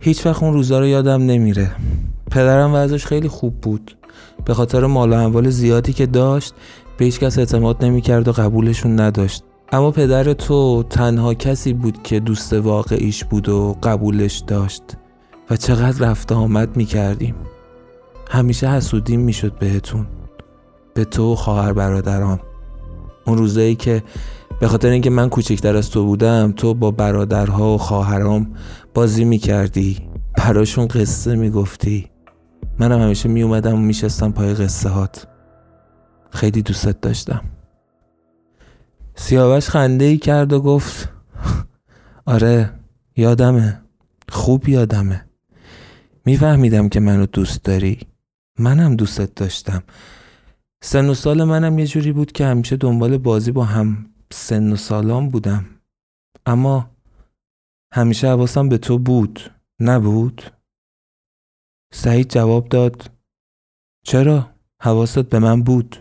هیچ وقت اون روزا رو یادم نمیره. پدرم وضعش خیلی خوب بود. به خاطر مال و اموال زیادی که داشت به هیچ کس اعتماد نمی‌کرد و قبولشون نداشت. اما پدر تو تنها کسی بود که دوست واقعیش بود و قبولش داشت. و چقدر رفت آمد می‌کردیم. همیشه حسودیم می‌شد بهتون. به تو و خواهر برادرام. اون روزایی که به خاطر اینکه من کوچکتر از تو بودم تو با برادرها و خواهرام بازی می‌کردی. براشون قصه می‌گفتی. منم همیشه می اومدم و میشستم پای قصه هات خیلی دوستت داشتم. سیاوش خنده ای کرد و گفت آره یادمه. خوب یادمه. میفهمیدم که منو دوست داری. منم دوستت داشتم. سن و سال منم یه جوری بود که همیشه دنبال بازی با هم سن و سالام بودم. اما همیشه حواسم به تو بود. نبود؟ سعید جواب داد چرا؟ حواست به من بود.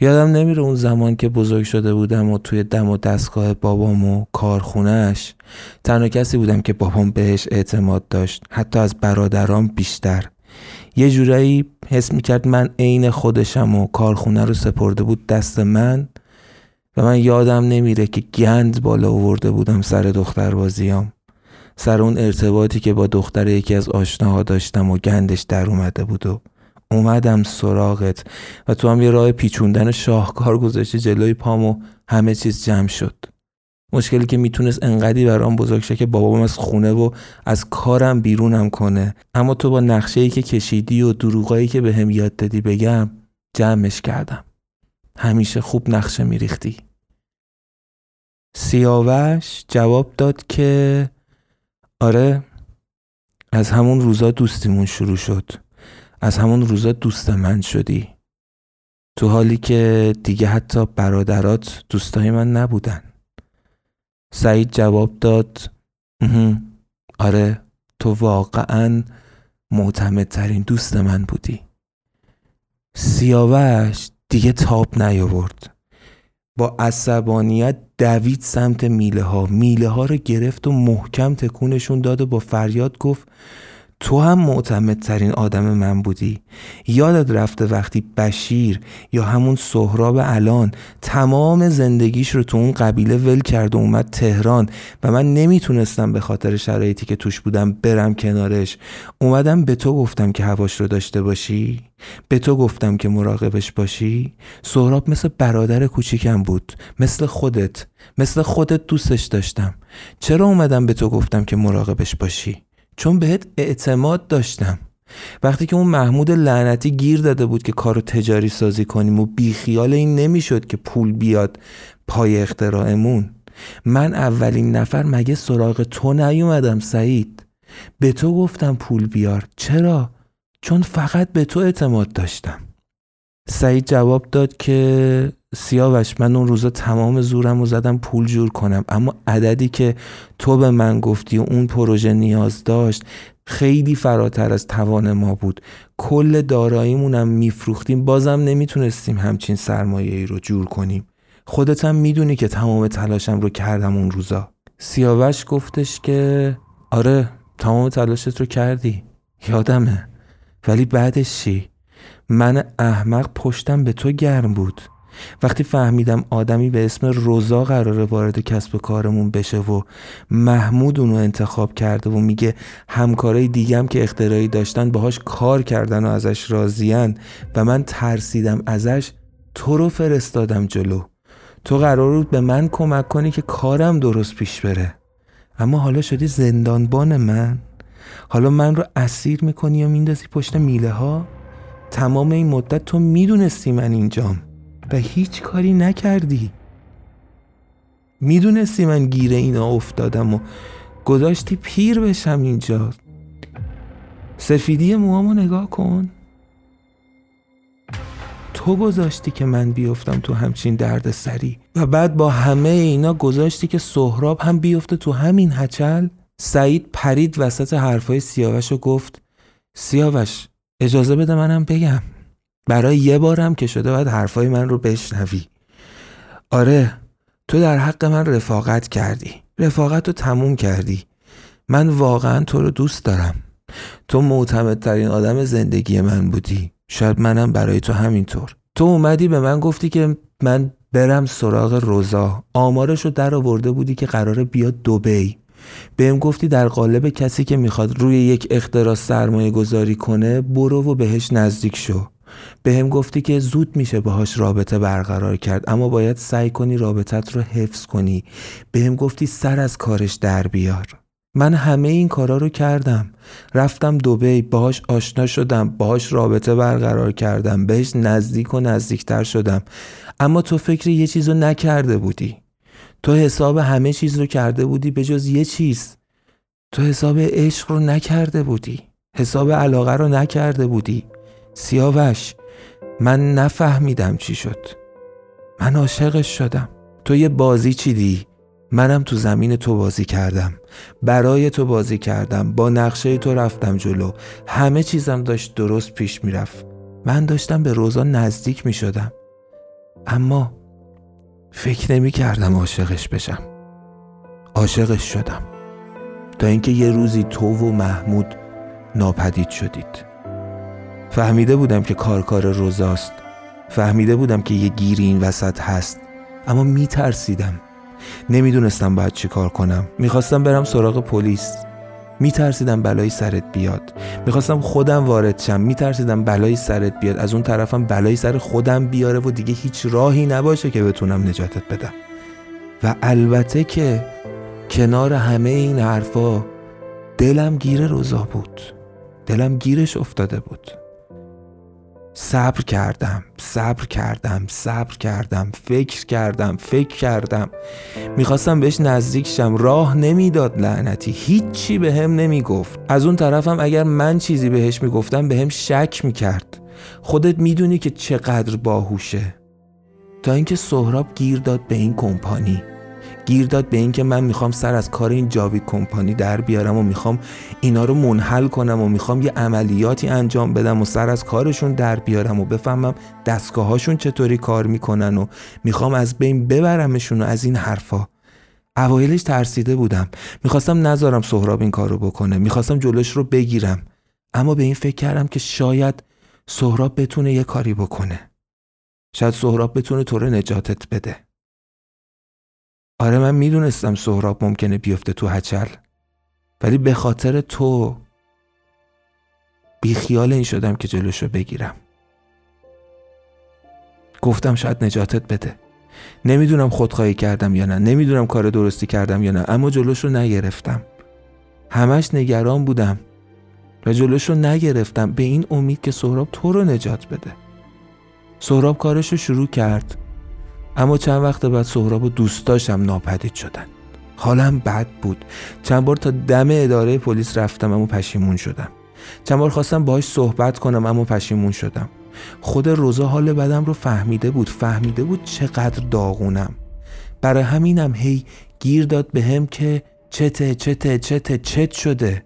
یادم نمیره اون زمان که بزرگ شده بودم و توی دم و دستگاه بابام و کارخونهش تنها کسی بودم که بابام بهش اعتماد داشت حتی از برادرام بیشتر. یه جورایی حس می‌کرد من عین خودشم و کارخونه رو سپرده بود دست من و من یادم نمیره که گند بالا آورده بودم سر دختر بازیام سر اون ارتباطی که با دختر یکی از آشناها داشتم و گندش در اومده بود و اومدم سراغت و تو هم یه راه پیچوندن شاهکار گذاشتی جلوی پام و همه چیز جمع شد. مشکلی که می‌تونست انقدی برام بزرگ شه که بابام از خونه و از کارم بیرونم کنه. اما تو با نقشه ای که کشیدی و دروغایی که به هم یاد دادی بگم جمعش کردم. همیشه خوب نقشه میریختی. سیاوش جواب داد که آره از همون روزا دوستیمون شروع شد. از همون روزا دوست من شدی. تو حالی که دیگه حتی برادرات دوستای من نبودن. سعید جواب داد آره تو واقعا معتمدترین دوست من بودی. سیاوش دیگه تاب نیاورد. با عصبانیت دوید سمت میله ها میله ها رو گرفت و محکم تکونشون داد و با فریاد گفت تو هم معتمدترین آدم من بودی. یادت رفته وقتی بشیر یا همون سهراب الان تمام زندگیش رو تو اون قبیله ول کرد و اومد تهران و من نمی‌تونستم به خاطر شرایطی که توش بودم برم کنارش. اومدم به تو گفتم که هواش رو داشته باشی. به تو گفتم که مراقبش باشی. سهراب مثل برادر کوچیکم بود. مثل خودت. مثل خودت دوستش داشتم. چرا اومدم به تو گفتم که مراقبش باشی؟ چون بهت اعتماد داشتم. وقتی که اون محمود لعنتی گیر داده بود که کارو تجاری سازی کنیم و بیخیال این نمی‌شد که پول بیاد پای اختراعمون من اولین نفر مگه سراغ تو نیومدم سعید؟ به تو گفتم پول بیار. چرا؟ چون فقط به تو اعتماد داشتم. سعید جواب داد که سیاوش من اون روزا تمام زورم رو زدم پول جور کنم. اما عددی که تو به من گفتی و اون پروژه نیاز داشت خیلی فراتر از توان ما بود. کل داراییمونم میفروختیم. بازم نمی‌تونستیم همچین سرمایه ای رو جور کنیم. خودت هم می‌دونی که تمام تلاشم رو کردم اون روزا. سیاوش گفتش که آره تمام تلاشت رو کردی. یادمه. ولی بعدش چی؟ من احمق پشتم به تو گرم بود. وقتی فهمیدم آدمی به اسم روزا قراره وارد کسب کارمون بشه و محمود اونو انتخاب کرده و میگه همکارای دیگم که اختراعی داشتن باهاش کار کردن و ازش راضیان و من ترسیدم ازش تو رو فرستادم جلو. تو قرار بود به من کمک کنی که کارم درست پیش بره. اما حالا شدی زندانبان من. حالا من رو اسیر می‌کنی و میندازی پشت میله ها تمام این مدت تو می‌دونستی من اینجام و هیچ کاری نکردی. می‌دونستی من گیر اینا افتادم و گذاشتی پیر بشم اینجا. سفیدی موامو نگاه کن. تو گذاشتی که من بیفتم تو همچین درد سری و بعد با همه اینا گذاشتی که سهراب هم بیفته تو همین هچل. سعید پرید وسط حرفای سیاوش و گفت سیاوش اجازه بده منم بگم. برای یه بارم که شده باید حرفای من رو بشنوی. آره تو در حق من رفاقت کردی. رفاقت رو تموم کردی. من واقعا تو رو دوست دارم. تو معتمدترین آدم زندگی من بودی. شاید منم برای تو همینطور. تو اومدی به من گفتی که من برم سراغ روزا. آمارش رو در آورده بودی که قراره بیاد دوبی بهم گفتی در قالب کسی که می‌خواد روی یک اختراع سرمایه گذاری کنه برو و بهش نزدیک شو. به هم گفتی که زود میشه باهاش رابطه برقرار کرد اما باید سعی کنی رابطت رو حفظ کنی. به هم گفتی سر از کارش در بیار. من همه این کارا رو کردم. رفتم دوبی باهاش آشنا شدم باهاش رابطه برقرار کردم بهش نزدیک و نزدیکتر شدم. اما تو فکر یه چیز نکرده بودی. تو حساب همه چیز رو کرده بودی به جز یه چیز. تو حساب عشق رو نکرده بودی. حساب علاقه رو نکرده بودی. سیاوش من نفهمیدم چی شد. من عاشقش شدم. تو یه بازی چیدی؟ منم تو زمین تو بازی کردم. برای تو بازی کردم. با نقشه تو رفتم جلو. همه چیزم داشت درست پیش می‌رفت. من داشتم به روزا نزدیک می شدم اما فکر نمی کردم عاشقش بشم. عاشقش شدم. تا اینکه یه روزی تو و محمود ناپدید شدید. فهمیده بودم که کار کار روزاست. فهمیده بودم که یه گیری این وسط هست. اما میترسیدم نمی‌دونستم باید چی کار کنم. می‌خواستم برم سراغ پلیس. میترسیدم بلایی سرت بیاد. می‌خواستم خودم وارد شم. میترسیدم بلایی سرت بیاد. از اون طرفم بلایی سر خودم بیاره و دیگه هیچ راهی نباشه که بتونم نجاتت بدم. و البته که کنار همه این حرفا دلم گیر روزا بود. دلم گیرش افتاده بود. صبر کردم صبر کردم صبر کردم فکر کردم فکر کردم. می‌خواستم بهش نزدیک شم راه نمی‌داد لعنتی هیچی به هم نمی‌گفت. از اون طرفم اگر من چیزی بهش می‌گفتم به هم شک می‌کرد. خودت می‌دونی که چقدر باهوشه. تا اینکه سهراب گیر داد به این کمپانی. گیر داد به اینکه من می‌خوام سر از کار این جاوید کمپانی در بیارم و می‌خوام اینا رو منحل کنم و می‌خوام یه عملیاتی انجام بدم و سر از کارشون در بیارم و بفهمم دستگاهاشون چطوری کار می‌کنن و می‌خوام از بین ببرمشون و از این حرفا. اوایلش ترسیده بودم. می‌خواستم نذارم سهراب این کار رو بکنه. می‌خواستم جلوش رو بگیرم. اما به این فکر کردم که شاید سهراب بتونه یه کاری بکنه. شاید سهراب بتونه تو رو نجاتت بده. آره من می‌دونستم سهراب ممکنه بیفته تو هچل ولی به خاطر تو بیخیال این شدم که جلوشو بگیرم. گفتم شاید نجاتت بده. نمی‌دونم خودخواهی کردم یا نه نمی‌دونم کار درستی کردم یا نه اما جلوش رو نگرفتم. همش نگران بودم و جلوش رو نگرفتم به این امید که سهراب تو رو نجات بده. سهراب کارش رو شروع کرد. اما چند وقت بعد سهراب و دوستاشم ناپدید شدن. حالم بد بود. چند بار تا دم اداره پلیس رفتم اما پشیمون شدم. چند بار خواستم باهاش صحبت کنم اما پشیمون شدم. خود روزا حال بدم رو فهمیده بود. فهمیده بود چقدر داغونم. برای همینم هی گیر داد به هم که چته چته چته چت شده.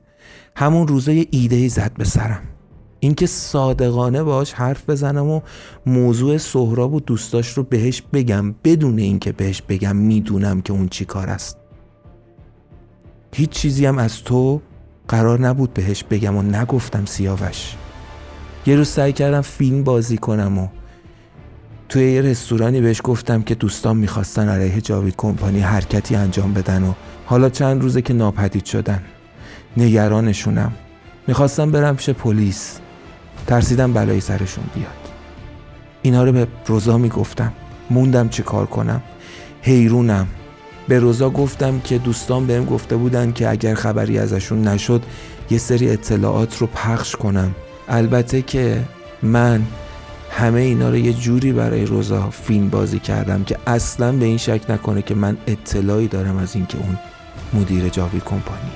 همون روزه یه ایده زد به سرم. اینکه صادقانه باش حرف بزنم و موضوع سهراب و دوستاش رو بهش بگم بدون اینکه بهش بگم می‌دونم که اون چی کار است. هیچ چیزی هم از تو قرار نبود بهش بگم و نگفتم سیاوش. یه روز سعی کردم فیلم بازی کنم و توی یه رستورانی بهش گفتم که دوستان می‌خواستن علیه جاوید کمپانی حرکتی انجام بدن و حالا چند روزه که ناپدید شدن. نگرانشونم. می‌خواستم برم پیش پلیس. ترسیدم بلایی سرشون بیاد. اینا رو به روزا می‌گفتم. موندم چه کار کنم. حیرونم. به روزا گفتم که دوستان بهم گفته بودن که اگر خبری ازشون نشد یه سری اطلاعات رو پخش کنم. البته که من همه اینا رو یه جوری برای روزا فیلم بازی کردم که اصلا به این شک نکنه که من اطلاعی دارم از اینکه اون مدیر جاوید کمپانی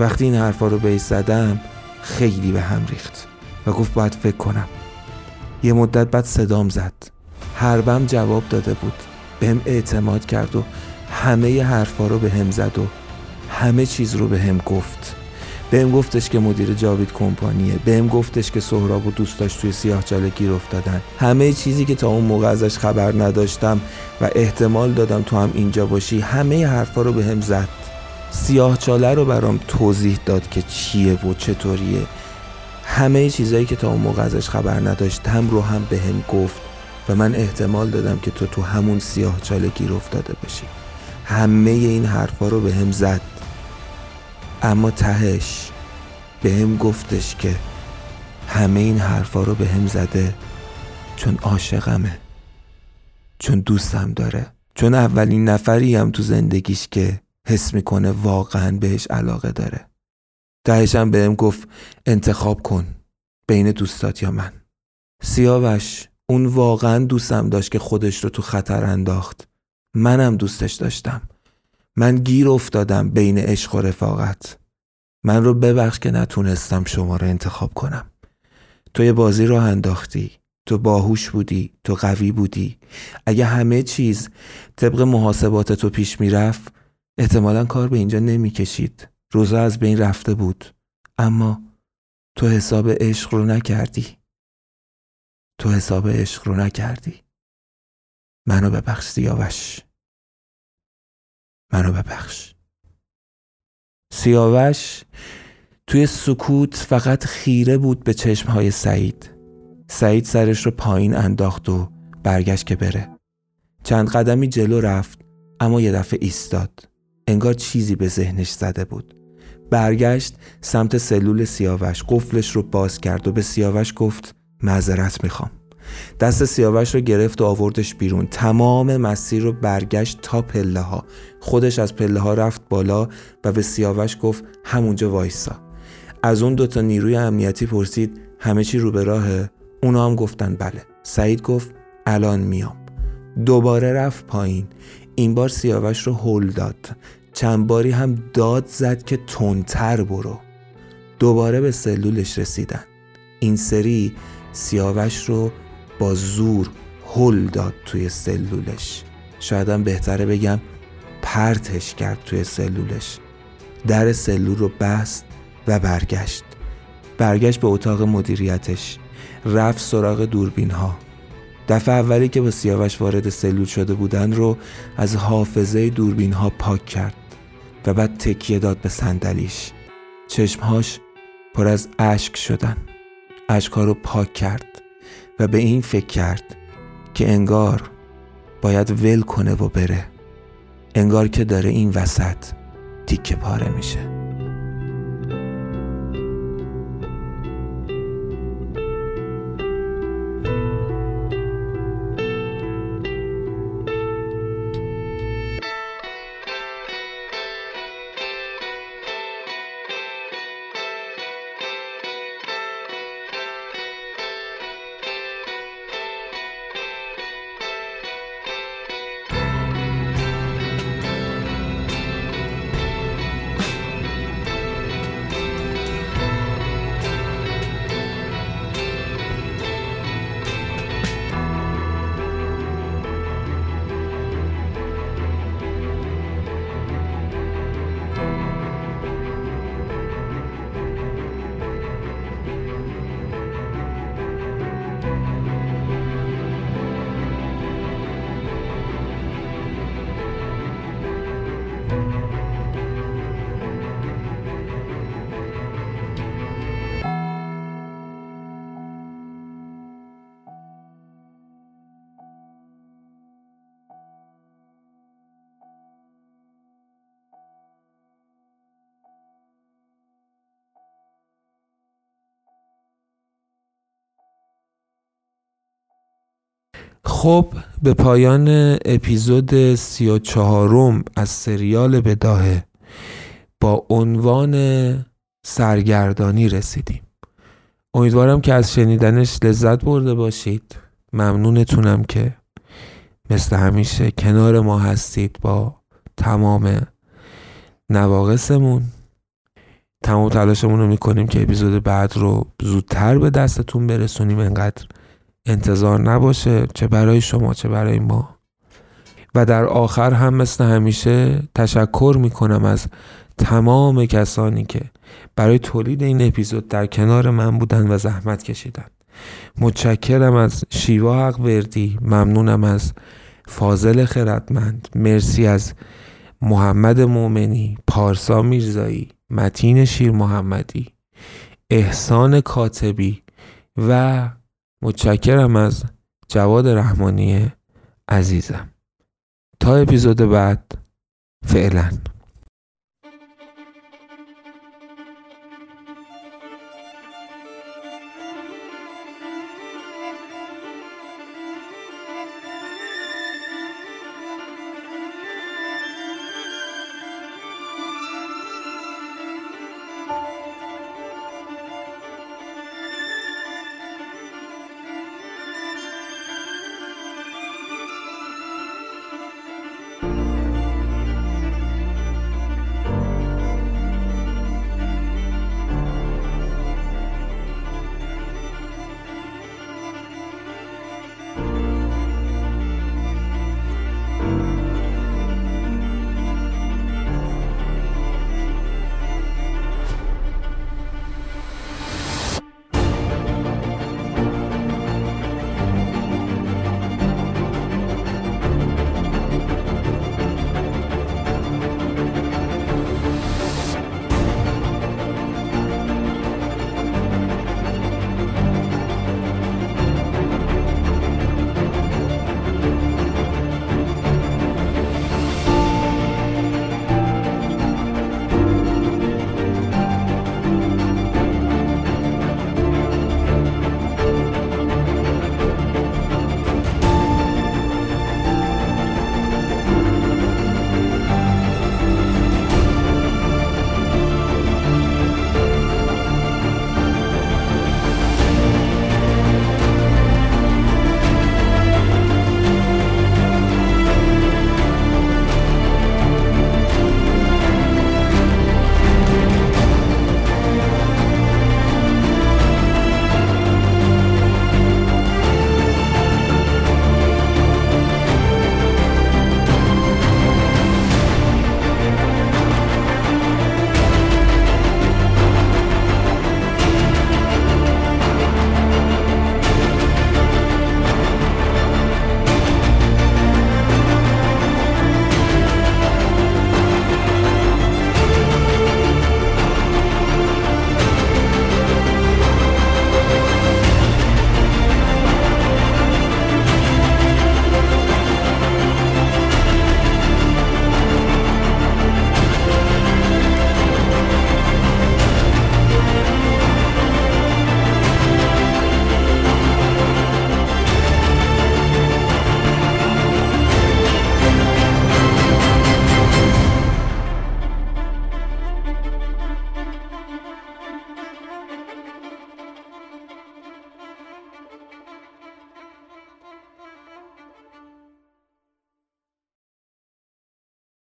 وقتی این حرفا رو بهش زدم خیلی به هم ریخت. و گفت باید فکر کنم. یه مدت بعد صدام زد. حربم جواب داده بود. بهم اعتماد کرد و همه حرفا رو به هم زد و همه چیز رو به هم گفت. بهم گفتش که مدیر جاوید کمپانیه. بهم گفتش که سهراب و دوستاش توی سیاه چاله گیر افتادن. همه چیزی که تا اون موقع ازش خبر نداشتم و احتمال دادم تو هم اینجا باشی همه حرفا رو به هم زد. سیاه چاله رو برام توضیح داد که چیه و چطوریه. همه چیزایی که تا اون موقع ازش خبر نداشتم رو هم به هم گفت و من احتمال دادم که تو تو همون سیاه چاله گیر افتاده باشی. همه این حرفا رو به هم زد. اما تهش به هم گفتش که همه این حرفا رو به هم زده چون عاشقمه چون دوستم داره چون اولین نفری هم تو زندگیش که حس می‌کنه واقعا بهش علاقه داره. تهشم بهم گفت انتخاب کن بین دوستات یا من. سیاوش اون واقعا دوستم داشت که خودش رو تو خطر انداخت. منم دوستش داشتم. من گیر افتادم بین عشق و رفاقت. من رو ببخش که نتونستم شما رو انتخاب کنم. تو یه بازی رو انداختی. تو باهوش بودی. تو قوی بودی. اگه همه چیز طبق محاسبات تو پیش می‌رفت احتمالا کار به اینجا نمی‌کشید. روزا از بین رفته بود. اما تو حساب عشق رو نکردی. تو حساب عشق رو نکردی. منو ببخش سیاوش. منو ببخش. سیاوش توی سکوت فقط خیره بود به چشمهای سعید. سعید سرش رو پایین انداخت و برگشت که بره. چند قدمی جلو رفت اما یه دفعه ایستاد. انگار چیزی به ذهنش زده بود. برگشت سمت سلول سیاوش قفلش رو باز کرد و به سیاوش گفت معذرت می‌خوام. دست سیاوش رو گرفت و آوردش بیرون. تمام مسیر رو برگشت تا پله ها خودش از پله ها رفت بالا و به سیاوش گفت همونجا وایسا. از اون دوتا نیروی امنیتی پرسید همه چی رو به راهه؟ اونا هم گفتن بله. سعید گفت الان میام. دوباره رفت پایین. این بار سیاوش رو هل داد. چند باری هم داد زد که تندتر برو. دوباره به سلولش رسیدن. این سری سیاوش رو با زور هل داد توی سلولش. شایدم بهتره بگم پرتش کرد توی سلولش. در سلول رو بست و برگشت. برگشت به اتاق مدیریتش. رفت سراغ دوربین ها دفعه اولی که با سیاوش وارد سلول شده بودن رو از حافظه دوربین ها پاک کرد. و بعد تکیه داد به صندلیش. چشمهاش پر از اشک شدن. اشکها رو پاک کرد و به این فکر کرد که انگار باید ول کنه و بره. انگار که داره این وسط تیکه پاره میشه. خب به پایان اپیزود سی و چهارم از سریال بداهه با عنوان سرگردانی رسیدیم. امیدوارم که از شنیدنش لذت برده باشید. ممنونتونم که مثل همیشه کنار ما هستید با تمام نواقصمون. تمام تلاشمون رو می‌کنیم که اپیزود بعد رو زودتر به دستتون برسونیم. انقدر انتظار نباشه چه برای شما چه برای ما. و در آخر هم مثل همیشه تشکر می‌کنم از تمام کسانی که برای تولید این اپیزود در کنار من بودن و زحمت کشیدن متشکرم از شیوا حق وردی ممنونم از فاضل خردمند مرسی از محمد مومنی پارسا میرزایی متین شیر محمدی احسان کاتبی و متشکرم از جواد رحمانی عزیزم. تا اپیزود بعد فعلا.